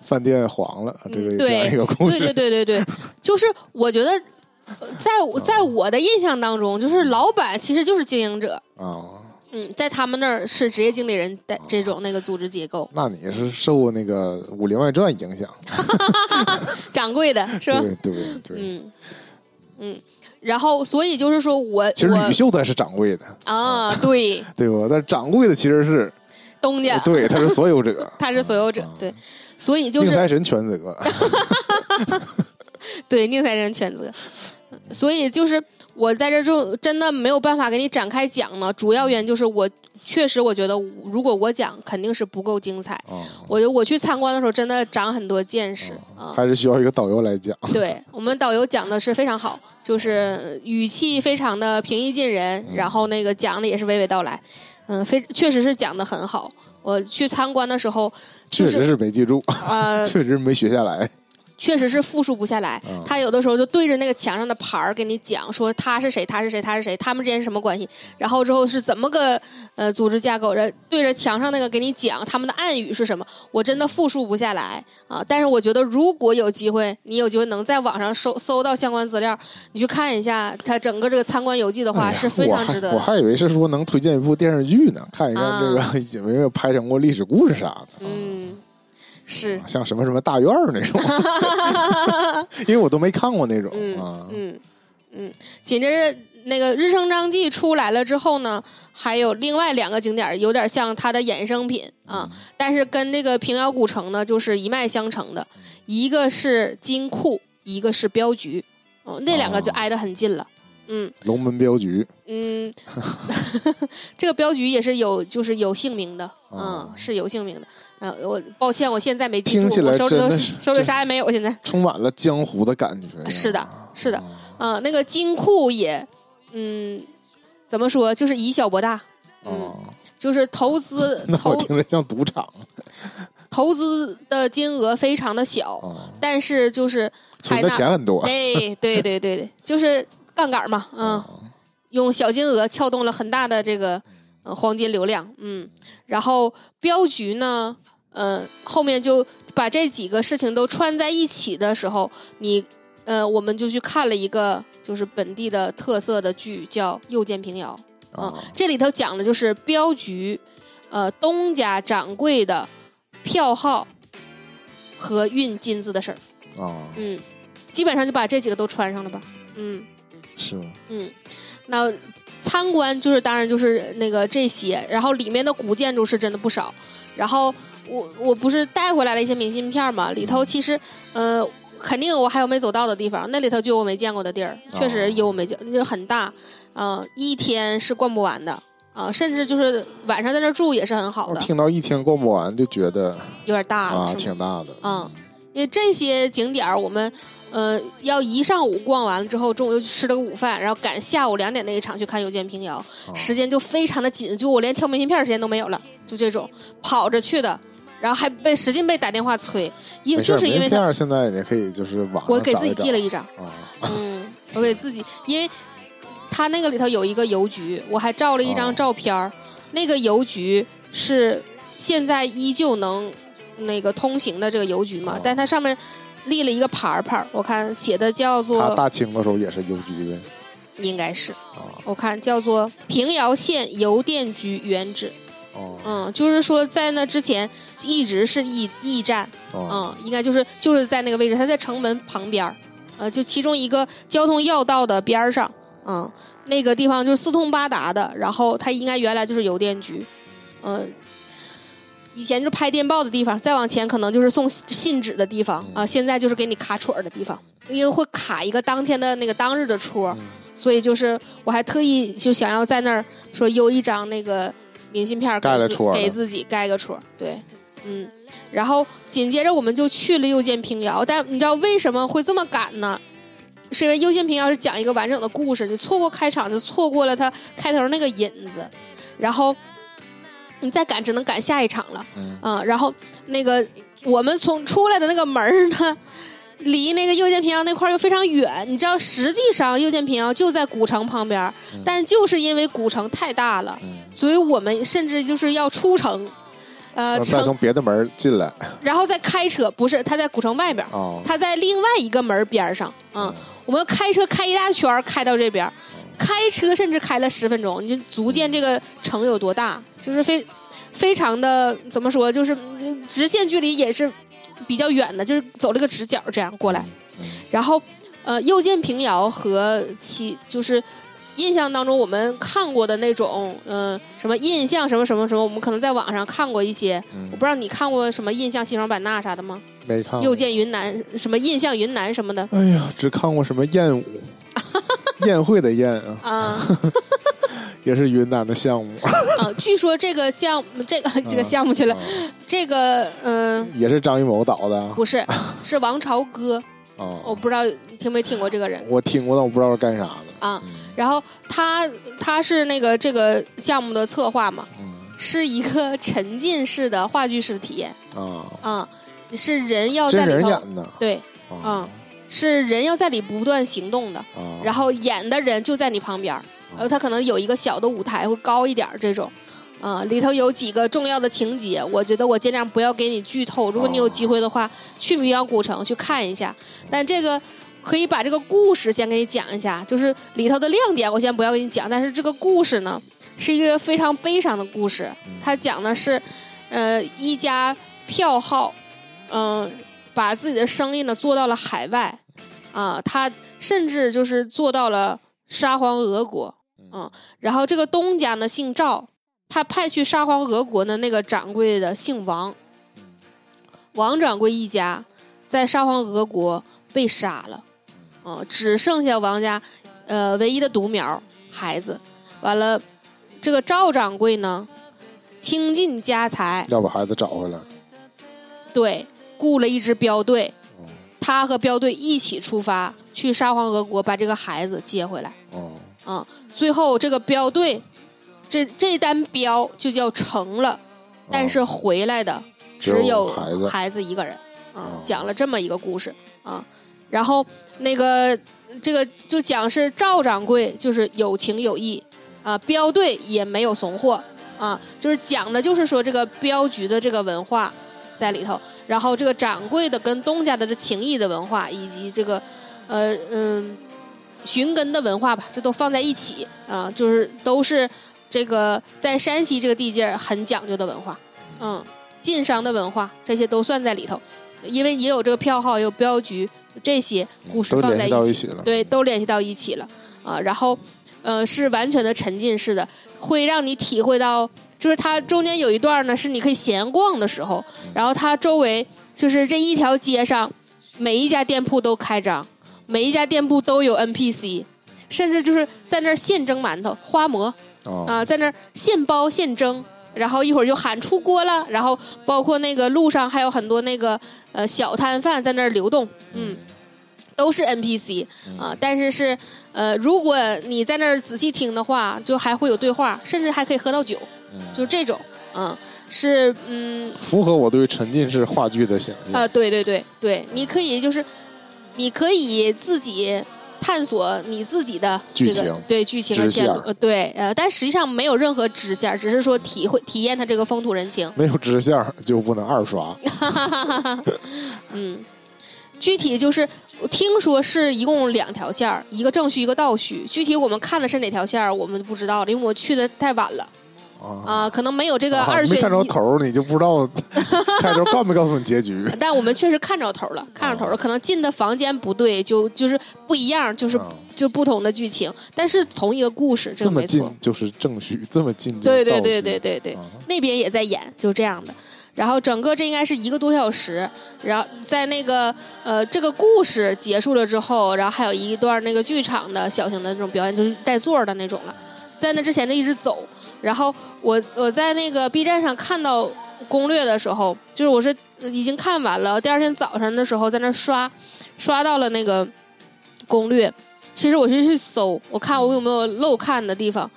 饭店黄了，这个嗯这样一个故事。对对对对对，就是我觉得。呃在我在我的印象当中，就是老板其实就是经营者，啊，嗯，在他们那儿是职业经理人的这种那个组织结构，那你是受那个《武林外传》影响，掌柜的是吧？对对对。嗯嗯，然后所以就是说我其实吕秀才是掌柜的，啊，对，对吧？但掌柜的其实是东家。对，他是所有者，他是所有者，对，所以就是宁财神全责。对宁财神全责，所以就是我在这就真的没有办法给你展开讲呢，主要原因就是我确实我觉得如果我讲肯定是不够精彩，啊，我觉得我去参观的时候真的长很多见识啊。还是需要一个导游来讲。对我们导游讲的是非常好，就是语气非常的平易近人，嗯。然后那个讲的也是娓娓道来，嗯，非确实是讲的很好。我去参观的时候，确实是没记住，呃，确实没学下来。确实是复述不下来。嗯他有的时候就对着那个墙上的牌儿给你讲，说他是谁，他是谁，他是谁，他们之间是什么关系，然后之后是怎么个呃组织架构，然后对着墙上那个给你讲他们的暗语是什么，我真的复述不下来啊。但是我觉得如果有机会，你有机会能在网上搜搜到相关资料，你去看一下他整个这个参观游记的话，哎是非常值得我还以为是说能推荐一部电视剧呢，看一看这啊个 有没有拍成过历史故事啥的。嗯，是，像什么什么大院儿那种 因为我都没看过那种嗯啊。嗯嗯，紧接着那个《日升张记》出来了之后呢，还有另外两个景点儿有点像它的衍生品啊，嗯但是跟这个平遥古城呢就是一脉相承的，一个是金库，一个是镖局，哦，那两个就哦挨得很近了。嗯龙门镖局嗯，这个镖局也是有就是有姓名的，嗯哦，是有姓名的。呃，我抱歉，我现在没记起来我手里手里啥也没有，现在。充满了江湖的感觉。是的是的啊啊，那个金库也，嗯，怎么说，就是以小博大，嗯，哦，就是投资 那听着像赌场 投资的金额非常的小，啊，但是就是存的钱很多。哎，对对对对，就是杠杆嘛，嗯，啊用小金额撬动了很大的这个呃黄金流量，嗯，然后镖局呢，呃，后面就把这几个事情都串在一起的时候，你呃，我们就去看了一个就是本地的特色的剧，叫《又见平遥》，嗯啊，这里头讲的就是镖局，呃，东家掌柜的票号和运金子的事儿，啊，嗯，基本上就把这几个都穿上了吧，嗯。是吗？嗯，那参观就是当然就是那个这些，然后里面的古建筑是真的不少。然后我我不是带回来了一些明信片嘛，里头其实呃肯定我还有没走到的地方，那里头就有我没见过的地儿，确实有我没见，就很大，嗯、一天是逛不完的。啊、甚至就是晚上在那住也是很好的，我听到一天逛不完就觉得有点大了，啊，挺大的。嗯，因为这些景点儿我们呃要一上午逛完了之后，中午又去吃了个午饭，然后赶下午两点那一场去看《又见平遥》，啊时间就非常的紧，就我连挑明信片时间都没有了，就这种跑着去的，然后还被使劲被打电话催，因就是因为他名片现在也可以，就是网上我给自己寄了一张，啊，嗯，我给自己，因为他那个里头有一个邮局，我还照了一哦。张照片儿，那个邮局是现在依旧能那个通行的这个邮局嘛，哦。但它上面立了一个牌儿牌儿，我看写的叫他做，大清的时候也是邮局呗。应该是啊我看叫做平遥县邮电局原址，哦。嗯，就是说在那之前一直是驿驿站，哦。嗯，应该就是就是在那个位置，它在城门旁边儿，呃，就其中一个交通要道的边儿上，嗯，那个地方就是四通八达的，然后它应该原来就是邮电局，嗯、以前就是拍电报的地方，再往前可能就是送信纸的地方啊、现在就是给你卡戳儿的地方，因为会卡一个当天的那个当日的戳，嗯。所以就是我还特意就想要在那儿说邮一张那个明信片盖了戳给自己盖个戳，对，嗯，然后紧接着我们就去了又见平遥，但你知道为什么会这么赶呢？是因为又见平遥是讲一个完整的故事，你错过开场就错过了它开头那个引子，然后你再赶只能赶下一场了。嗯啊，然后那个我们从出来的那个门儿呢，离那个又见平遥那块儿又非常远。你知道，实际上又见平遥就在古城旁边，嗯但就是因为古城太大了，嗯，所以我们甚至就是要出城，呃，那再从别的门进来然后再开车，不是他在古城外边他在另外一个门边儿上，嗯，我们开车开一大圈儿开到这边儿，开车甚至开了十分钟，你就足见这个城有多大，就是非非常的怎么说，就是嗯直线距离也是比较远的，就是走了个直角这样过来。嗯。然后，呃，又见平遥和其就是印象当中我们看过的那种，嗯、什么印象什么什么什么，我们可能在网上看过一些，嗯。我不知道你看过什么印象西双版纳啥的吗？没看又见云南什么印象云南什么的，哎呀，只看过什么燕舞，宴会的宴啊，啊、也是云南的项目，啊，据说这个项目，这个这个项目去了，啊。这个嗯、也是张艺谋导的。啊不是，是王朝歌，啊。我不知道你听没听过这个人。我听过，但我不知道是干啥的。啊。嗯。然后他他是那个这个项目的策划嘛，嗯。是一个沉浸式的话剧式的体验。啊，啊，是人要在里头，人演的。对，啊嗯，是人要在里不断行动的，啊，然后演的人就在你旁边儿，呃，他可能有一个小的舞台，会高一点儿这种，啊、里头有几个重要的情节，我觉得我尽量不要给你剧透，如果你有机会的话，去平遥古城去看一下。但这个可以把这个故事先给你讲一下，就是里头的亮点，我先不要给你讲，但是这个故事呢，是一个非常悲伤的故事，它讲的是，呃，一家票号，嗯、把自己的生意呢做到了海外，啊、他甚至就是做到了沙皇俄国，嗯，然后这个东家呢姓赵，他派去沙皇俄国的那个掌柜的姓王，王掌柜一家在沙皇俄国被杀了，啊，只剩下王家呃唯一的独苗孩子，完了，这个赵掌柜呢倾尽家财，要把孩子找回来。对，雇了一支镖队，哦。他和镖队一起出发去沙皇俄国把这个孩子接回来。哦。嗯，最后这个镖队这这单镖就叫成了，但是回来的哦只有孩子。一个人。啊哦，讲了这么一个故事。啊。然后那个这个就讲是赵掌柜就是有情有义。啊，镖队也没有怂货。啊，就是讲的就是说这个镖局的这个文化在里头，然后这个掌柜的跟东家的这情谊的文化，以及这个呃嗯寻根的文化吧，这都放在一起啊，就是都是这个在山西这个地界很讲究的文化，嗯，晋商的文化这些都算在里头，因为也有这个票号，也有镖局，这些故事放在一起，一起了。对，都联系到一起了啊。然后，呃，是完全的沉浸式的，会让你体会到，就是它中间有一段呢，是你可以闲逛的时候，然后它周围就是这一条街上，每一家店铺都开张，每一家店铺都有 NPC，甚至就是在那儿现蒸馒头、花馍啊，啊，在那儿现包现蒸。然后一会儿就喊出锅了，然后包括那个路上还有很多那个呃小摊贩在那儿流动，嗯，都是 NPC 啊，但是是呃，如果你在那儿仔细听的话，就还会有对话，甚至还可以喝到酒，嗯就这种，嗯，是嗯符合我对沉浸式话剧的想象。呃，对对对对，你可以就是你可以自己探索你自己的这个剧情对剧情的线线路，呃，对，呃，但实际上没有任何支线，只是说体会体验它这个风土人情。没有支线就不能二刷。嗯，具体就是我听说是一共两条线儿，一个正序，一个倒序。具体我们看的是哪条线儿，我们不知道了，因为我去的太晚了啊啊、可能没有这个啊二选没看着。头儿，你就不知道 开头告没告诉你结局。但我们确实看着头了，看着头了，可能进的房间不对，就就是不一样，就是、啊就不同的剧情，但是同一个故事，这这么个没错近。就是正序，这么近就对对对对对对，啊那边也在演，就这样的。然后整个这应该是一个多小时，然后在那个呃这个故事结束了之后，然后还有一段那个剧场的小型的那种表演，就是带座的那种了。在那之前就一直走，然后我我在那个 B 站上看到攻略的时候，就是我是已经看完了，第二天早上的时候在那刷刷到了那个攻略。其实我是去搜，我看我有没有漏看的地方。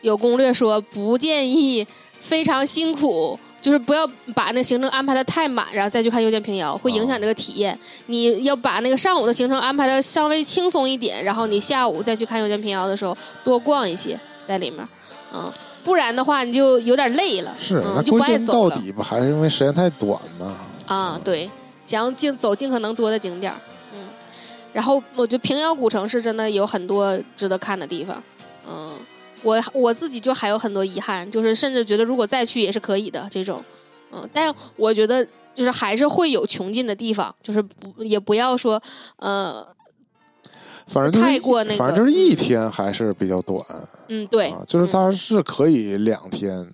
有攻略说不建议非常辛苦，就是不要把那行程安排的太满，然后再去看《又见平遥》，会影响这个体验。你要把那个上午的行程安排的稍微轻松一点，然后你下午再去看《又见平遥》的时候多逛一些在里面，嗯，不然的话你就有点累了，是，那嗯，就不爱走了。到底吧，还是因为时间太短嘛。啊，对，想要尽走尽可能多的景点儿，嗯，然后我觉得平遥古城是真的有很多值得看的地方，嗯，我我自己就还有很多遗憾，就是甚至觉得如果再去也是可以的这种，嗯，但我觉得就是还是会有穷尽的地方，就是不也不要说，呃，反正就是太过那个反正就是一天还是比较短嗯，对，啊，就是它是可以两天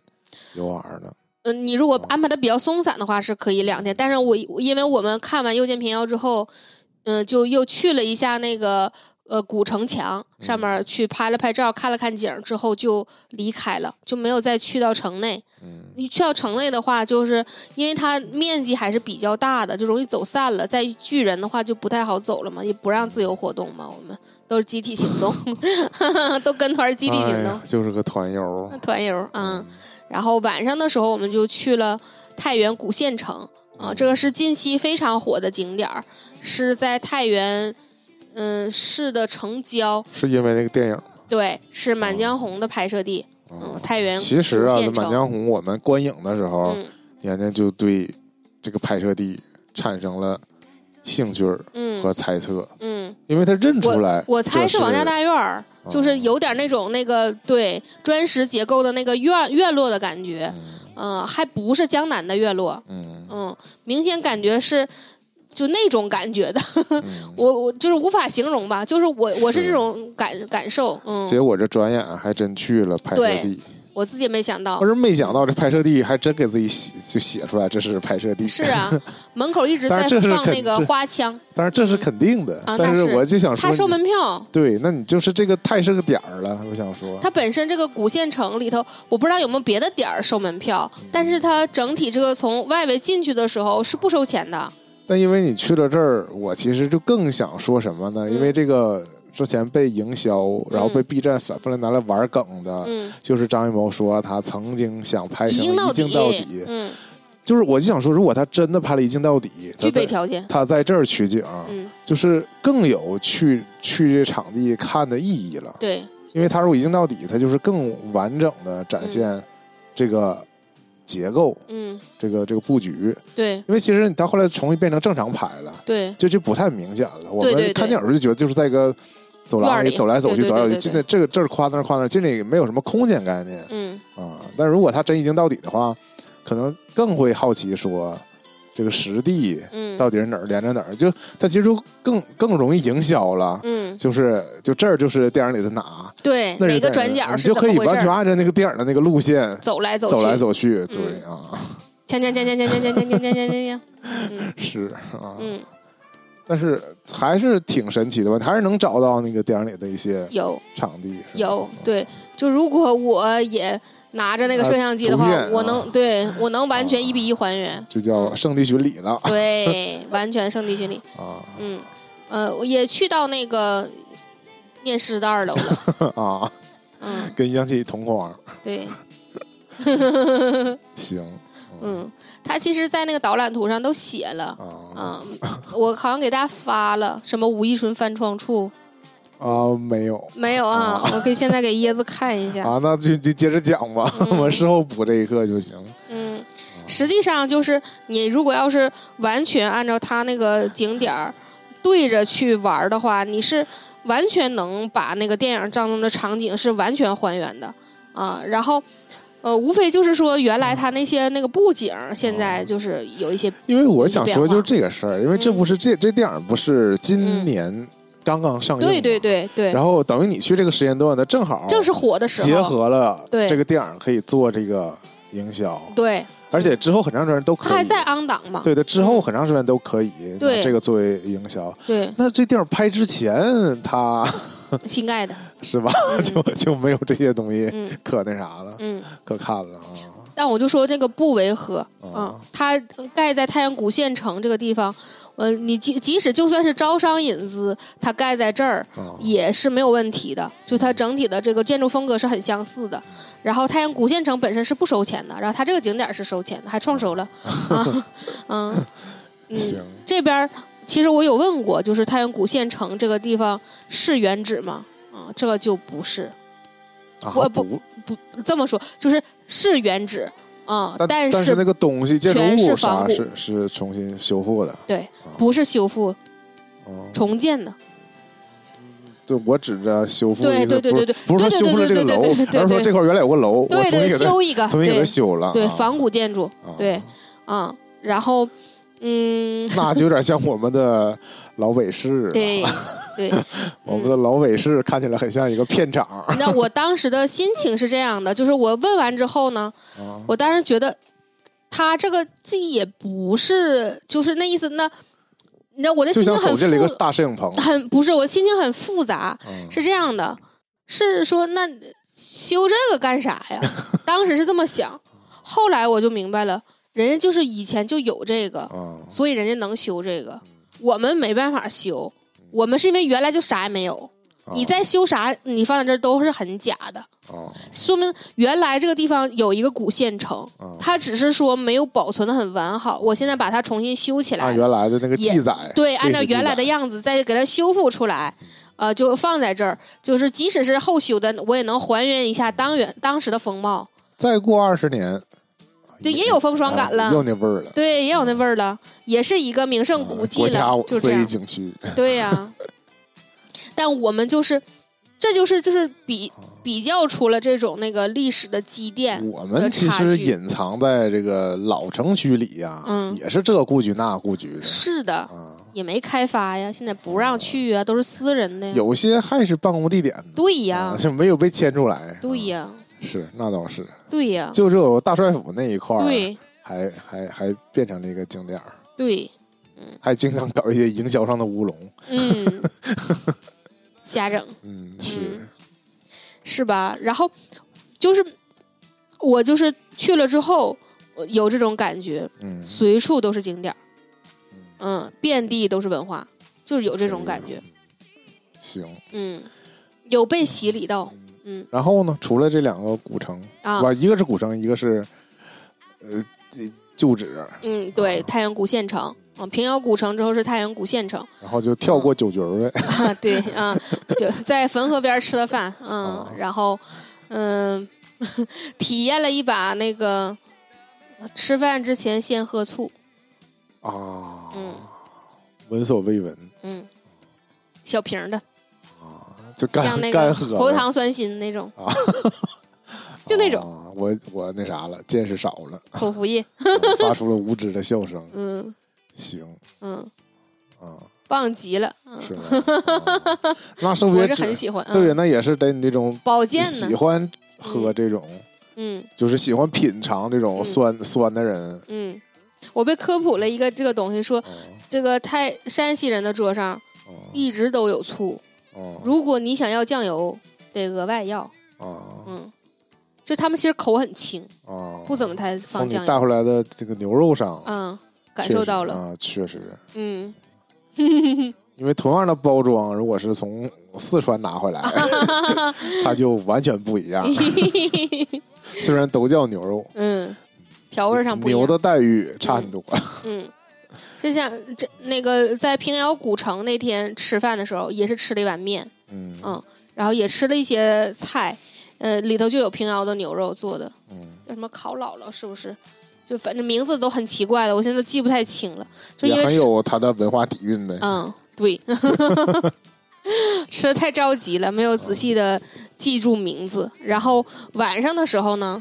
游玩的。嗯，你如果安排的比较松散的话，是可以两天。但是我因为我们看完《又见平遥》之后，嗯、就又去了一下那个呃古城墙上面去拍了拍照，看了看景儿之后就离开了，就没有再去到城内。嗯，你去到城内的话，就是因为它面积还是比较大的，就容易走散了。在巨人的话就不太好走了嘛，也不让自由活动嘛，我们都是集体行动，都跟团集体行动哎。就是个团游。团游，嗯，然后晚上的时候我们就去了太原古县城啊，这个是近期非常火的景点儿，是在太原嗯市的城郊，是因为那个电影。对，是《满江红》的拍摄地，嗯，太原其实啊，这《满，江红》我们观影的时候，嗯年年就对这个拍摄地产生了兴趣儿嗯和猜测，嗯，因为他认出来我猜是王家大院儿，哦就是有点那种那个对砖石结构的那个院院落的感觉，嗯。嗯，还不是江南的院落，嗯。嗯，明显感觉是就那种感觉的。嗯，我我就是无法形容吧，就是我我是是这种感感受，嗯，结果这转眼还真去了拍摄地，我自己也没想到。我，是没想到这拍摄地还真给自己写就写出来这是拍摄地，是啊，门口一直 在放那个花枪，但是这是肯定的，啊但是我就想说他收门票。对，那你就是这个太是个点儿了，我想说，它本身这个古县城里头，我不知道有没有别的点儿收门票，嗯但是它整体这个从外围进去的时候是不收钱的。但因为你去了这儿，我其实就更想说什么呢？嗯因为这个之前被营销，然后被 B 站反复来拿来玩梗的，嗯，就是张艺谋说他曾经想拍成一镜到底，嗯，就是我就想说，如果他真的拍了一镜到底，他具备在条件，他在这儿取景，嗯，就是更有去去这场地看的意义了。对，因为他如果一镜到底，他就是更完整的展现这个结构，嗯，这个这个布局。对因为其实你到后来重新变成正常排了，对，就就不太明显了。我们看电影就觉得就是在一个走廊里里走来走去，走来走去，进的这个这儿夸那儿夸那儿，进里没有什么空间概念嗯，啊。但如果他真一镜到底的话，可能更会好奇说这个实地嗯，到底是哪儿连着哪儿，就它其实就更更容易营销了。嗯，就是就这儿就是电影里的哪，对，那个转角是你就可以？完全按照那个电影的那个路线走来走走来去，走去。对嗯啊，锵锵锵锵锵锵锵锵锵锵锵锵 是啊，嗯，但是还是挺神奇的吧？还是能找到那个电影里的一些有场地。有，对，就如果我也拿着那个摄像机的话啊，我啊。能对我能完全一比一还原，就叫圣地巡礼了。对，完全圣地巡礼。啊。嗯，呃，我也去到那个念诗的二楼了。啊，嗯，跟央企同框。对，行，嗯，他其实，在那个导览图上都写了。啊。嗯，我好像给大家发了什么吴亦纯翻窗处，啊，没有没有啊？我可以现在给椰子看一下。啊，那就就接着讲吧，嗯我事后补这一课就行。嗯，实际上就是你如果要是完全按照他那个景点儿对着去玩儿的话，你是完全能把那个电影当中的场景是完全还原的啊。然后，呃，无非就是说原来他那些那个布景现在就是有一些因为我想说就是这个事儿，因为这嗯不是这这电影不是今年刚刚上映，对对。对对，然后等于你去这个时间段，它正好正是火的时候，结合了对这个电影可以做这个营销，对，而且之后很长时间都可以。他还在 on 档嘛？对的，之后很长时间都可以对。这个作为营销。对，那这电影拍之前，它 新盖的，是吧？就就没有这些东西嗯。可那啥了，嗯。可看了啊。但我就说这个不违和啊。啊，它盖在太阳谷县城这个地方，呃，你即即使就算是招商引资，它盖在这儿啊！也是没有问题的，就它整体的这个建筑风格是很相似的。然后太阳古县城本身是不收钱的，然后它这个景点是收钱的，还创收了 啊，嗯 嗯，这边儿其实我有问过，就是太阳古县城这个地方是原址吗？啊，这个就不是。啊我不不，不这么说，就是是原址啊、但是那个东西建筑物啥是是重新修复的对，啊。不是修复哦。重建的，对，我指着修复对对对对对不是说修复了这个楼而是说这块原来有个楼，我对对，修一个，重新给它对修了，对，啊。仿古建筑，啊。对啊，然后嗯，那就有点像我们的老北市，对 对，我们的老北市看起来很像一个片场。你知道我当时的心情是这样的，就是我问完之后呢，啊我当时觉得他这个这也不是，就是那意思，那你知道我的心情很走进了一个复，大摄影棚，很不是，我心情很复杂，嗯是这样的，是说那修这个干啥呀？当时是这么想，后来我就明白了，人家就是以前就有这个，啊所以人家能修这个，我们没办法修，我们是因为原来就啥也没有，啊你再修啥，你放在这儿都是很假的，哦。说明原来这个地方有一个古县城，啊，它只是说没有保存的很完好，我现在把它重新修起来按，原来的那个记载，对，按照原来的样子再给它修复出来，呃，就放在这儿，就是即使是后修的，我也能还原一下当原当时的风貌，再过二十年，对，也有风霜感了，啊有那味儿了。对，也有那味儿了，也是一个名胜古迹国家了，就这非样，景区，对呀、但我们就是，这就是就是比比较出了这种那个历史的积淀，我们其实隐藏在这个老城区里呀，嗯也是这故居那故居的是的，啊，也没开发呀，现在不让去啊，都是私人的。有些还是办公地点呢，对呀啊，就没有被迁出来。啊，对呀，是那倒是，对呀，就只有大帅府那一块儿，对还还还变成了一个景点儿，对，还经常搞一些营销上的乌龙。嗯，瞎整嗯，是嗯是吧？然后就是我就是去了之后，有这种感觉，嗯，随处都是景点儿，嗯，遍地都是文化，就是有这种感觉。行。嗯，有被洗礼到，嗯。然后呢，除了这两个古城，啊？一个是古城，一个是呃这旧址，嗯，对，啊。太原古县城，啊，平遥古城之后是太原古县城，然后就跳过九局儿呗。啊，对，啊，就在汾河边吃的饭，嗯啊，然后，嗯，体验了一把那个吃饭之前先喝醋，啊，嗯。闻所未闻。嗯，小瓶的，啊，就干像那个干喝了喉糖酸锌那种啊，就那种啊我我那啥了，见识少了，口服液，啊发出了无知的笑声。嗯行嗯，啊，棒极了，嗯，是吗？啊那是不是也是很喜欢，对呀？嗯，那也是得你这种保健呢，喜欢喝这种，嗯就是喜欢品尝这种嗯酸酸的人。嗯，我被科普了一个这个东西，说啊这个太山西人的桌上啊一直都有醋。啊如果你想要酱油，得额外要。啊嗯，就他们其实口很轻，啊！不怎么太从你放酱油。带回来的这个牛肉上，嗯，感确实受到了。啊，确实。嗯，因为同样的包装，如果是从四川拿回来，它就完全不一样。虽然都叫牛肉，嗯，调味上不一牛。的待遇差很多。嗯，就像这那个在平遥古城那天吃饭的时候，也是吃了一碗面，嗯嗯，然后也吃了一些菜，呃，里头就有平遥的牛肉做的，嗯叫什么烤姥姥是不是？就反正名字都很奇怪了，我现在记不太清了。就因也很为吃有它的文化底蕴呗。嗯，对，吃的太着急了，没有仔细的记住名字。然后晚上的时候呢，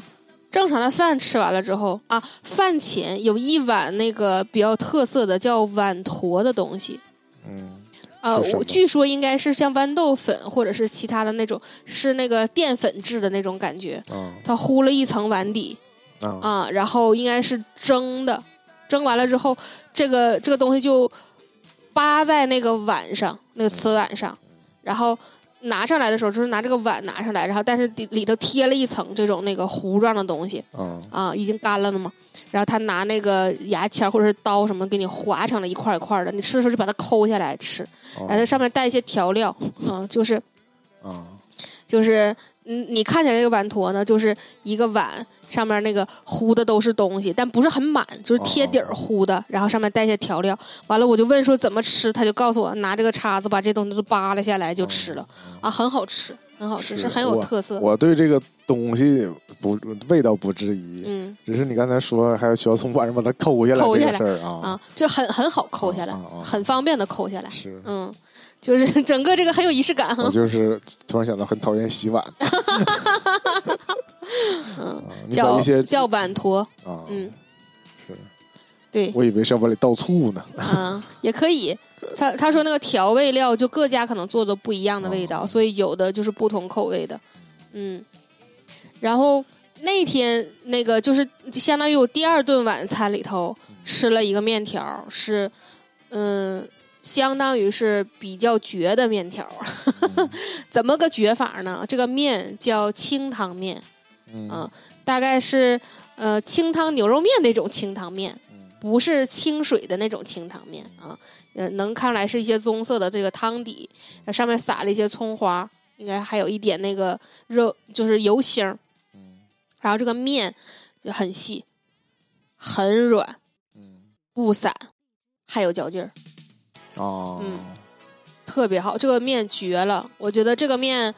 正常的饭吃完了之后啊，饭前有一碗那个比较特色的叫碗坨的东西。嗯呃，是什么？我据说应该是像豌豆粉或者是其他的那种，是那个淀粉质的那种感觉。嗯它糊了一层碗底。嗯啊，然后应该是蒸的，蒸完了之后，这个这个东西就扒在那个碗上，那个瓷碗上，然后拿上来的时候就是拿这个碗拿上来，然后但是里里头贴了一层这种那个糊状的东西。啊啊，已经干了的嘛。然后他拿那个牙签或者是刀什么给你划成了一块一块的，你吃的时候就把它抠下来吃，然后它上面带一些调料，嗯，就是啊就是，嗯，你看起来这个碗坨呢，就是一个碗上面那个糊的都是东西，但不是很满，就是贴底儿糊的，然后上面带一些调料。完了，我就问说怎么吃，他就告诉我拿这个叉子把这东西都扒拉下来就吃了，啊，很好吃，很好吃，是是很有特色。我对这个东西不味道不质疑，嗯只是你刚才说还需要从碗上把它抠下来抠下来这个事儿啊啊，就很很好抠下来，啊啊啊很方便的抠下来。是。嗯，就是 整个这个很有仪式感哈我。就是突然想到，很讨厌洗碗。嗯，叫一些叫碗坨，啊，嗯，是对，我以为是要往里倒醋呢。啊，也可以。他他说那个调味料就各家可能做的不一样的味道，哦所以有的就是不同口味的，嗯。然后那天那个就是相当于我第二顿晚餐里头吃了一个面条，是嗯，相当于是比较绝的面条。嗯。怎么个绝法呢？这个面叫清汤面，嗯。啊大概是呃清汤牛肉面那种清汤面。嗯。不是清水的那种清汤面啊，呃，能看出来是一些棕色的这个汤底，呃上面撒了一些葱花，应该还有一点那个肉，就是油腥然后这个面就很细，很软，嗯。不散，还有嚼劲儿，啊嗯特别好，这个面绝了，我觉得这个面。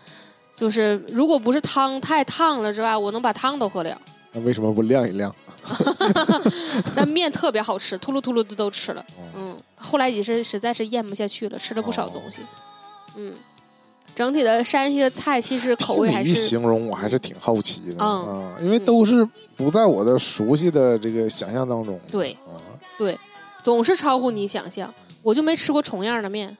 就是如果不是汤太烫了之外，我能把汤都喝了。那为什么不晾一晾？那面特别好吃，秃噜秃噜的都吃了。哦嗯，后来也是实在是咽不下去了，吃了不少哦东西。嗯，整体的山西的菜其实口味还是一形容，我还是挺好奇的嗯啊，因为都是不在我的熟悉的这个想象当中。对啊，对，总是超乎你想象。我就没吃过重样的面，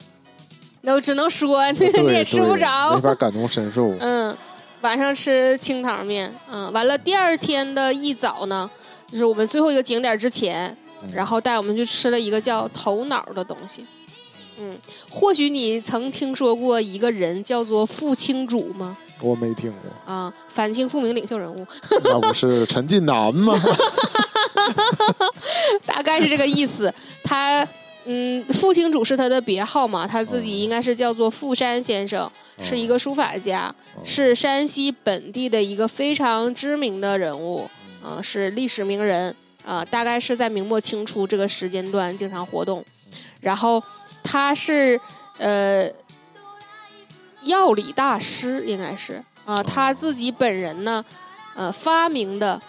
那我只能说 你也吃不着没。法感同身受。嗯，晚上吃清汤面，嗯，完了第二天的一早呢，就是我们最后一个景点之前，嗯然后带我们去吃了一个叫头脑的东西。嗯，或许你曾听说过一个人叫做傅青主吗？我没听过，啊，反清复明领袖人物，那不是陈近南吗？大概是这个意思。他嗯，傅清主是他的别号嘛，他自己应该是叫做傅山先生，是一个书法家，是山西本地的一个非常知名的人物，啊、是历史名人，啊、大概是在明末清初这个时间段经常活动，然后他是呃药理大师，应该是啊、他自己本人呢，呃发明的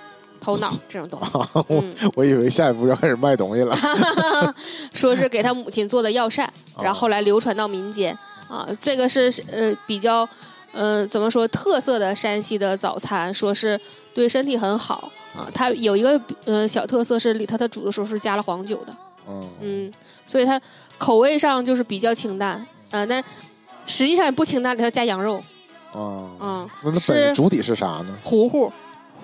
头脑这种东西，嗯。我以为下一步要开始卖东西了。说是给他母亲做的药膳，然后后来流传到民间啊，这个是呃比较呃怎么说特色的山西的早餐，说是对身体很好啊。它有一个呃小特色是里头它煮的时候是加了黄酒的，嗯，嗯，所以它口味上就是比较清淡，呃，但实际上也不清淡，里头加羊肉，啊，嗯，那它是本主体是啥呢？糊糊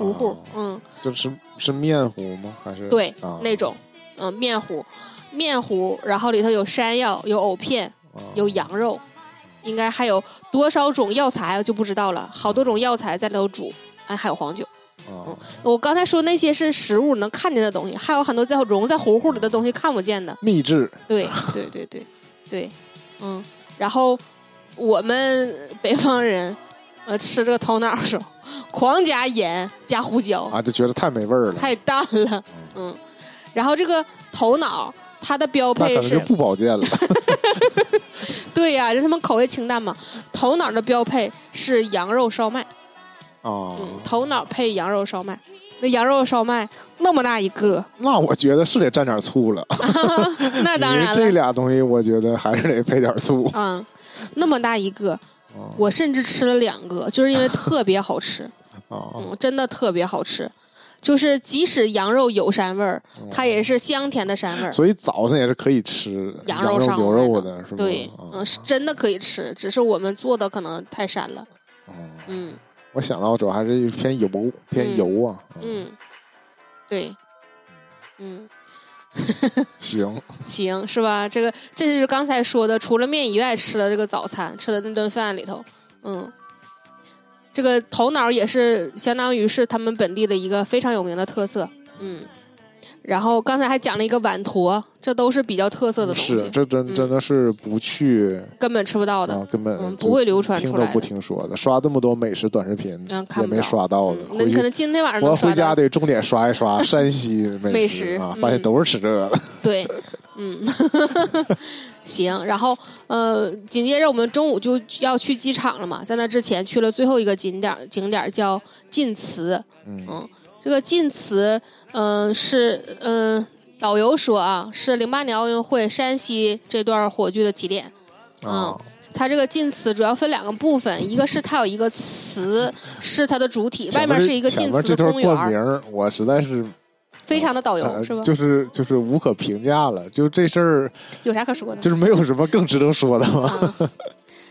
糊糊哦，嗯，就是是面糊吗？还是对啊，那种嗯面糊面糊，然后里头有山药，有藕片。啊有羊肉，应该还有多少种药材就不知道了，好多种药材在里头煮，哎，还有黄酒。嗯我刚才说那些是食物能看见的东西，还有很多在融在糊糊里的东西看不见的。秘制对对对对对，嗯，然后我们北方人，呃，吃这个头脑的时候，狂加盐加胡椒，啊，就觉得太没味儿了。太淡了，嗯，然后这个头脑它的标配是不保健了。对呀、这他们口味清淡嘛。头脑的标配是羊肉烧麦，啊，嗯，头脑配羊肉烧麦。那羊肉烧麦那么大一个，那我觉得是得蘸点醋了。那当然了这，俩东西，我觉得还是得配点醋。嗯，那么大一个，啊我甚至吃了两个，就是因为特别好吃，啊嗯，真的特别好吃。就是即使羊肉有膻味儿，它也是香甜的膻味儿。所以早上也是可以吃羊肉、牛肉的的，是吗？对，啊嗯，是真的可以吃，只是我们做的可能太膻了。啊嗯我想到主要还是偏油，偏嗯油啊。嗯，对，嗯。行，行，是吧？这个这就是刚才说的，除了面以外吃的这个早餐，吃的那顿饭里头，嗯，这个头脑也是相当于是他们本地的一个非常有名的特色，嗯。然后刚才还讲了一个碗坨，这都是比较特色的东是西，这真嗯真的是不去根本吃不到的。啊，根本嗯不会流传听都不听说的。刷这么多美食短视频，也没刷到的嗯。那可能今天晚上我。回家得重点刷一刷 山西美美食食啊，发现嗯都是吃这个的。对，嗯，行，然后呃，紧接着我们中午就要去机场了嘛，在那之前去了最后一个景点，景点叫晋祠，嗯嗯，这个晋祠，嗯、是嗯、导游说啊，是零八年奥运会山西这段火炬的起点。啊它这个晋祠主要分两个部分，一个是它有一个祠是它的主体，外面是一个晋祠公园名儿，我实在是非常的导游、呃是吧？就是就是无可评价了。就这事儿，有啥可说的？就是没有什么更值得说的吗？啊，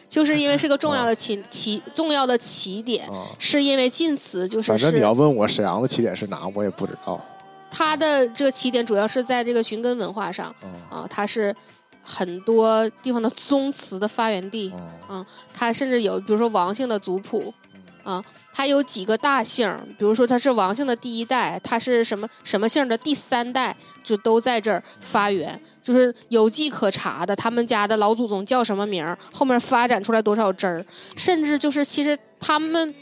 就是因为是个重要的起起重要的起点，啊，是因为晋祠就是反正你要问我沈阳的起点是哪，我也不知道。它的这个起点主要是在这个寻根文化上啊啊，它是很多地方的 宗祠的发源地，啊它甚至有比如说王姓的族谱啊。它有几个大姓，比如说他是王姓的第一代，他是什么什么姓的第三代，就都在这儿发源，就是有迹可查的。他们家的老祖宗叫什么名儿，后面发展出来多少支儿，甚至就是其实他们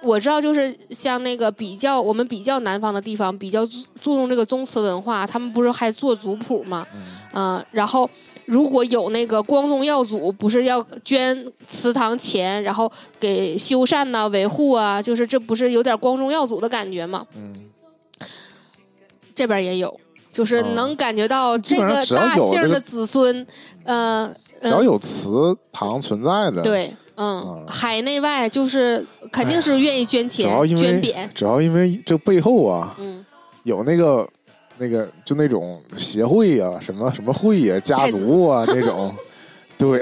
我知道，就是像那个比较我们比较南方的地方，比较注注重这个宗祠文化，他们不是还做族谱吗？嗯啊、然后如果有那个光宗耀祖，不是要捐祠堂钱，然后给修缮呐、维护啊，就是这不是有点光宗耀祖的感觉吗？嗯，这边也有，就是哦能感觉到这个大姓的子孙，呃，嗯，只要有祠堂存在的，，对。嗯，啊海内外就是肯定是愿意捐钱、捐匾，只要因为这背后啊嗯，有那个那个就那种协会啊、什么什么会呀、家族啊那种，对，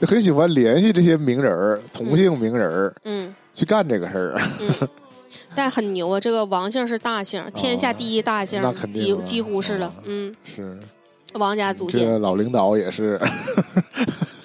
就很喜欢联系这些名人儿、同姓名人儿嗯去干这个事儿。嗯，但很牛啊！这个王姓是大姓，天下第一大姓，那肯定啊几几乎是了啊。嗯，是，王家祖先这老领导也是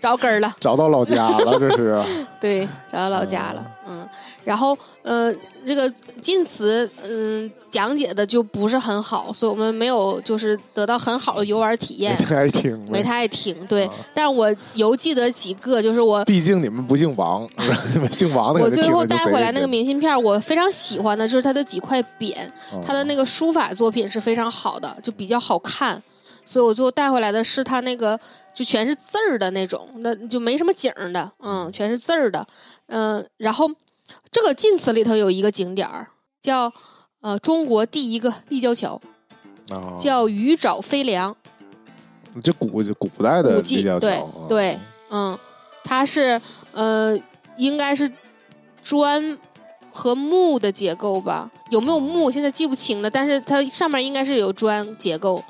着根儿了，找到老家了，这是。对，找到老家了。嗯，然后呃，这个晋祠嗯、讲解的就不是很好，所以我们没有就是得到很好的游玩体验没，太爱听，没太爱听。对，啊但是我犹记得几个，就是我毕竟你们不姓王，你们姓王的，我最后带回来那个，明信片，我非常喜欢的就是它的几块匾，嗯它的那个书法作品是非常好的，就比较好看，所以我最后带回来的是它那个就全是字儿的那种，那就没什么景儿的，嗯，全是字儿的，嗯、然后这个晋祠里头有一个景点儿叫呃中国第一个立交桥，啊，叫鱼沼飞梁，这古古代的立交桥，对，嗯，它是呃应该是砖和木的结构吧？有没有木现在记不清了，但是它上面应该是有砖结构，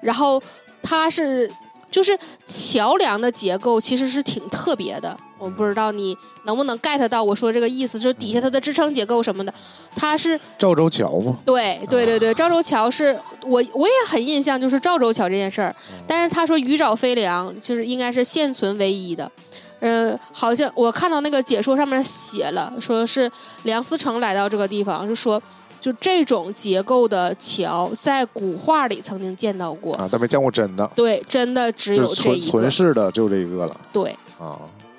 然后它是就是桥梁的结构其实是挺特别的。我不知道你能不能 get 到我说这个意思，就是底下它的支撑结构什么的，它是赵州桥吗，对对对对，赵州桥是我我也很印象，就是赵州桥这件事儿。但是他说鱼沼飞梁就是应该是现存唯一的，呃，好像我看到那个解说上面写了，说是梁思成来到这个地方，就说就这种结构的桥在古画里曾经见到过，啊，但没见过真的，对，真的只有这一个，存世的就这一个了。对，啊。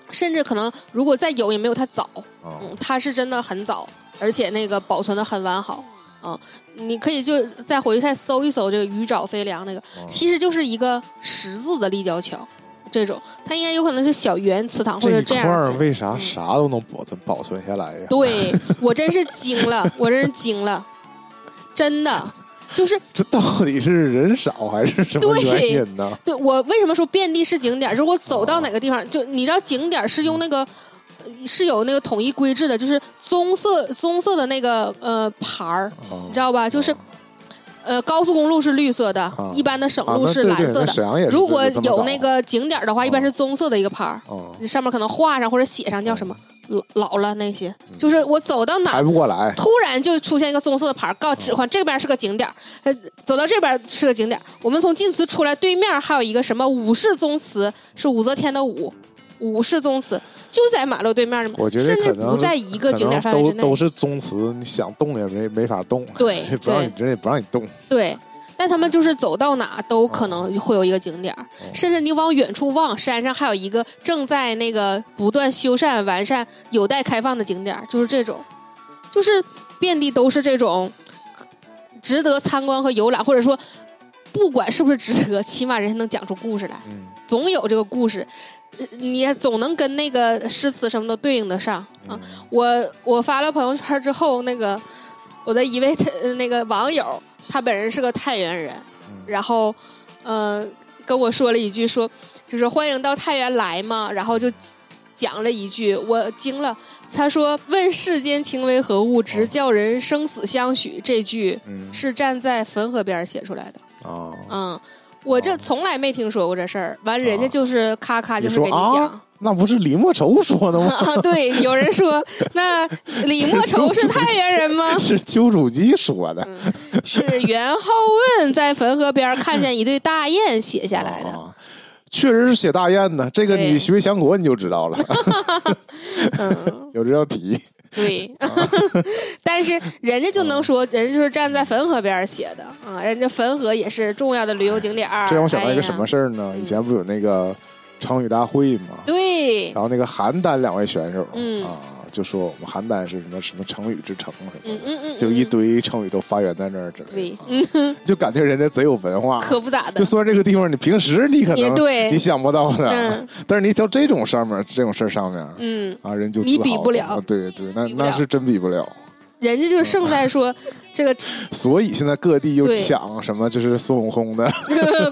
甚至可能如果再有也没有它早，啊。嗯，它是真的很早，而且那个保存的很完好。嗯，你可以就再回去再搜一搜这个鱼沼飞梁那个，啊。其实就是一个十字的立交桥，这种它应该有可能是小圆祠堂或者这样式。儿为啥嗯啥都能保存保存下来呀？对 我真是惊了，我真是惊了，真的就是 这到底是人少还是什么原因呢？对我为什么说遍地是景点儿？就是我走到哪个地方，就你知道景点儿是用那个。呃是有那个统一规制的，就是棕色棕色的那个呃牌儿，啊你知道吧？就是呃高速公路是绿色的，啊。一般的省啊，路是蓝色的。如果有那个景点的话，一般啊是棕色的一个牌儿，啊，上面可能画上或者写上叫什么老老了那些，嗯。就是我走到哪排不过来。突然就出现一个棕色的牌儿，告指唤这边是个景点儿，呃，走到这边是个景点儿。我们从晋祠出来，对面还有一个什么武氏宗祠，是武则天的武，武氏宗祠就在马路对面我觉得甚至可能不在一个景点范围之内。都都是宗祠，你想动也没没法动，对 不让你对人也不让你动。对，但他们就是走到哪都可能会有一个景点甚至你往远处望，山上还有一个正在那个不断修缮完善、有待开放的景点儿，就是这种，就是遍地都是这种值得参观和游览，或者说不管是不是值得，起码人家能讲出故事来，嗯。总有这个故事，呃你总能跟那个诗词什么都对应得上啊。嗯我我发了朋友圈之后，那个我的一位呃那个网友，他本人是个太原人，嗯然后呃跟我说了一句说，就是欢迎到太原来嘛，然后就讲了一句，我惊了。他说：“问世间情为何物，直叫人生死相许。”这句嗯是站在汾河边写出来的。啊，嗯，我这从来没听说过这事儿。完，人家就是咔咔就是给你讲。那不是李莫愁说的吗？啊，对，有人说，那李莫愁是太原人吗？是丘处机说的。嗯，是元好问在汾河边看见一对大雁写下来的。啊确实是写大雁的，这个你学强国你就知道了，嗯，有这道题。对。但是人家就能说，人家就是站在汾河边写的啊，人家汾河也是重要的旅游景点儿。这让我想到一个什么事儿呢？嗯以前不有那个成语大会吗？对，然后那个邯郸两位选手嗯啊，就说我们邯郸是什么什么成语之城什么的，嗯嗯嗯，就一嗯堆成语都发源在那儿之类的，就感觉人家贼有文化。可不咋的。就。算这个地方你平时你可能你想不到的嗯，但是你到这种上面这种事儿上面嗯，啊，人就你比不了。啊对对，那那是真比不了。人家就胜在说这个所以现在各地又抢什么，就是孙悟空的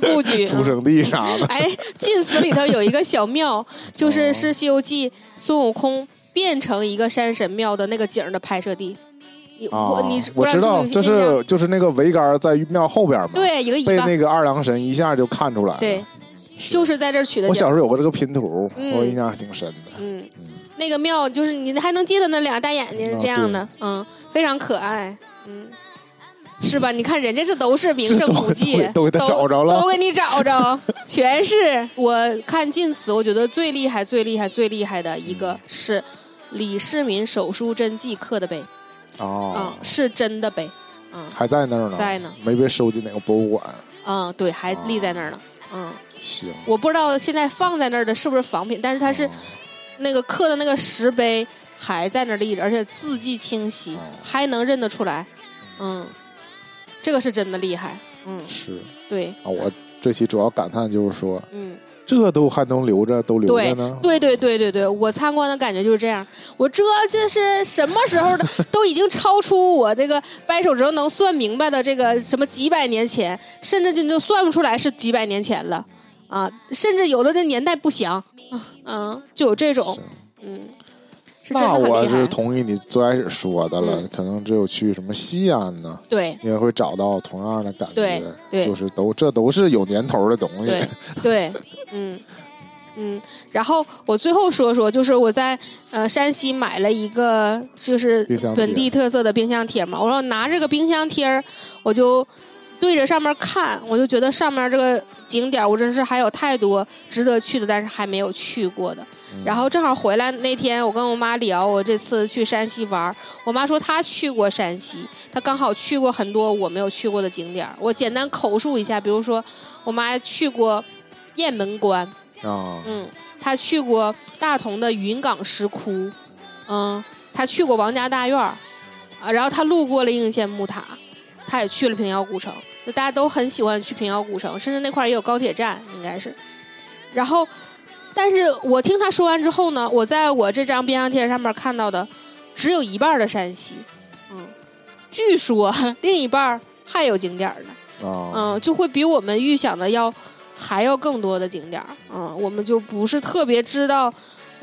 故居 出生地啥的。哎，晋祠里头有一个小庙，就是哦。是《西游记》孙悟空变成一个山神庙的那个景儿的拍摄地。你啊我你，我知道，道这是就是那个桅杆在庙后边嘛，，对一个被那个二郎神一下就看出来了。对，就是在这儿取的景。我小时候有过这个拼图，嗯我印象还挺深的。嗯，那个庙就是你还能记得那俩大眼睛啊这样的，嗯，非常可爱，嗯。是吧？你看人家这都是名胜古迹，都都给他找着了都给你找着，全是。我看晋祠，我觉得最厉害、最厉害、最厉害的一个是，李世民手书真迹刻的碑，哦。嗯，，是真的碑，嗯。还在那儿呢，在呢，没被收进哪个博物馆。嗯，对，还立在那儿呢，嗯，行，我不知道现在放在那儿的是不是仿品，但是它是哦那个刻的那个石碑还在那儿立着，而且字迹清晰哦，还能认得出来，嗯，这个是真的厉害，嗯，是对，啊，我这期主要感叹就是说，嗯。这都还能留着，都留着呢。对对对对对，我参观的感觉就是这样。我这这是什么时候的？都已经超出我这个掰手指头能算明白的这个什么几百年前，甚至就就算不出来是几百年前了啊！甚至有的那年代不详啊，嗯，就有这种嗯，是真那我是的很厉害。同意你最开始说的了，嗯可能只有去什么西安呢，对你也会找到同样的感觉。对对就是都这都是有年头的东西。对 对，嗯嗯。然后我最后说说，就是我在呃山西买了一个就是冰箱本地特色的冰箱贴嘛，我说拿这个冰箱贴儿，我就对着上面看，我就觉得上面这个景点儿，我真是还有太多值得去的，但是还没有去过的。嗯然后正好回来那天，我跟我妈聊，我这次去山西玩儿，我妈说她去过山西，她刚好去过很多我没有去过的景点儿。我简单口述一下，比如说我妈去过雁门关，啊，嗯，她去过大同的云冈石窟，嗯，她去过王家大院儿，啊，然后她路过了应县木塔，她也去了平遥古城，就大家都很喜欢去平遥古城，甚至那块儿也有高铁站，应该是。然后，但是我听他说完之后呢，我在我这张冰箱贴上面看到的只有一半的山西，嗯，据说另一半儿还有景点儿呢。啊，嗯，就会比我们预想的要还要更多的景点儿。嗯，我们就不是特别知道，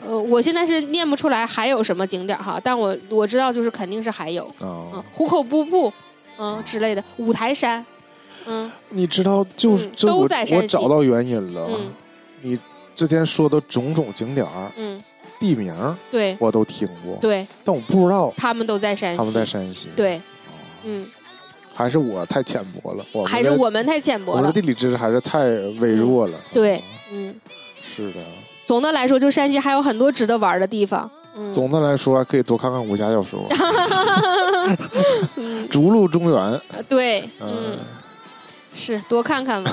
呃，我现在是念不出来还有什么景点儿哈，但我我知道就是肯定是还有，嗯啊，，壶口瀑布，嗯之类的，五台山，嗯。你知道，就是嗯都这我在山西。我找到原因了。嗯。你之前说的种种景点儿、嗯，地名儿对我都听过，对，但我不知道他们都在山西，他们在山西。对，哦嗯，还是我太浅薄了，我还是我们太浅薄了我的，地理知识还是太微弱了。对啊，嗯，是的。总的来说，就山西还有很多值得玩的地方，嗯，总的来说，还可以多看看武侠小说，嗯，逐鹿中原。呃对，嗯嗯，，是多看看吧。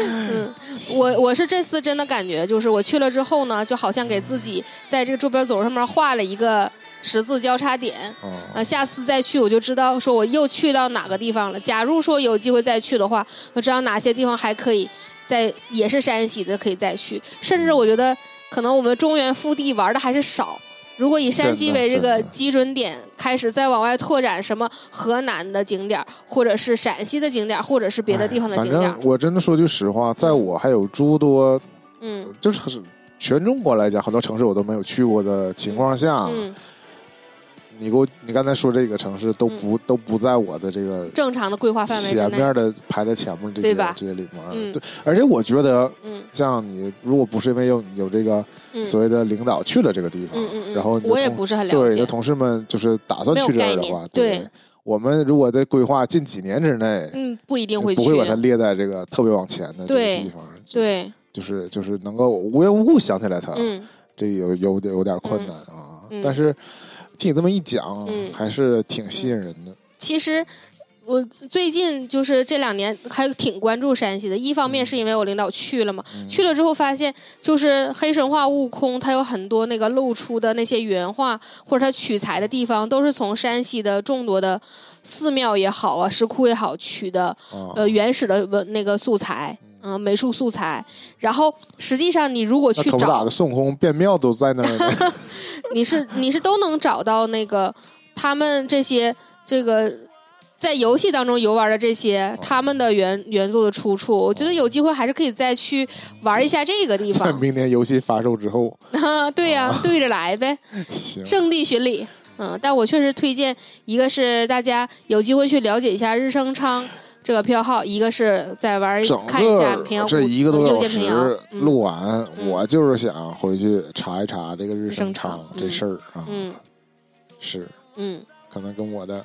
嗯 嗯，我我是这次真的感觉，就是我去了之后呢，就好像给自己在这个坐标轴上面画了一个十字交叉点。啊啊，下次再去我就知道说我又去到哪个地方了。假如说有机会再去的话，我知道哪些地方还可以再也是山西的可以再去。甚至我觉得可能我们中原腹地玩的还是少。如果以山西为这个基准点，开始再往外拓展什么河南的景点儿，或者是陕西的景点儿，或者是别的地方的哎景点。儿反正，我真的说句实话，在我还有诸多，嗯。就是全中国来讲，很多城市我都没有去过的情况下，嗯，你给我，你刚才说这个城市都不、都不在我的这个正常的规划范围前面的排在前面这些这些里面，嗯对，而且我觉得。嗯像你，如果不是因为有有这个嗯所谓的领导去了这个地方，然后你我也不是很了对，你解的，同事们就是打算去这儿的话，对对，我们如果在规划近几年之内，嗯，不一定会去，不会把它列在这个特别往前的这个地方，，对，就是就是能够无缘无故想起来它，嗯。这有有点有点困难啊。嗯但是听你这么一讲，嗯还是挺吸引人的。其实我最近就是这两年还挺关注山西的，一方面是因为我领导去了嘛，嗯去了之后发现就是黑神话悟空，它有很多那个露出的那些原画或者它取材的地方，都是从山西的众多的寺庙也好啊、石窟也好取的啊，呃原始的文那个素材。嗯，美术素材。然后实际上，你如果去找孙悟空变庙都在那儿呢。你是你是都能找到那个他们这些这个在游戏当中游玩的这些他们的原原作的出处。我觉得有机会还是可以再去玩一下这个地 在方。明年游戏发售之后，对呀、对着来呗，行，圣地巡礼。嗯，但我确实推荐，一个是大家有机会去了解一下日升昌这个票号，一个是在玩看一下平这一个多小时录完，嗯我就是想回去查一查这个日升昌这事儿啊。嗯是，嗯，可能跟我的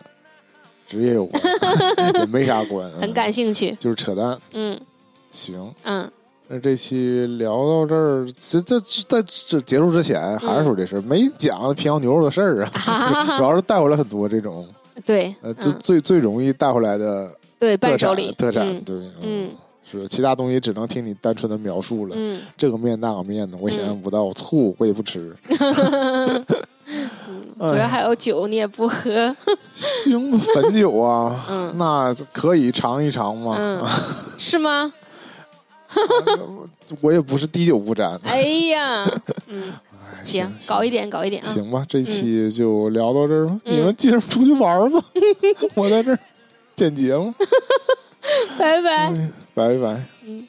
职业有关，也没啥关，很嗯感兴趣。就是扯淡。嗯行，嗯，那这期聊到这儿，这这在这结束之前还是说这事儿，没讲平遥牛肉的事儿啊，主要是带回来很多这种对，呃，最嗯最最容易带回来的对，伴手礼，特产，嗯对，嗯是其他东西只能听你单纯的描述了。嗯，这个面那个面的，我也想象不到。醋我也不吃，主要还有酒你也不喝，行吧，汾酒啊，嗯 那可以尝一尝吗。嗯，是吗？我也不是滴酒不沾。哎呀，嗯，哎行，搞一点，搞一点啊，行吧，这期就聊到这儿吧。嗯你们接着出去玩吧，我在这儿剪节目。拜拜。嗯拜拜。嗯。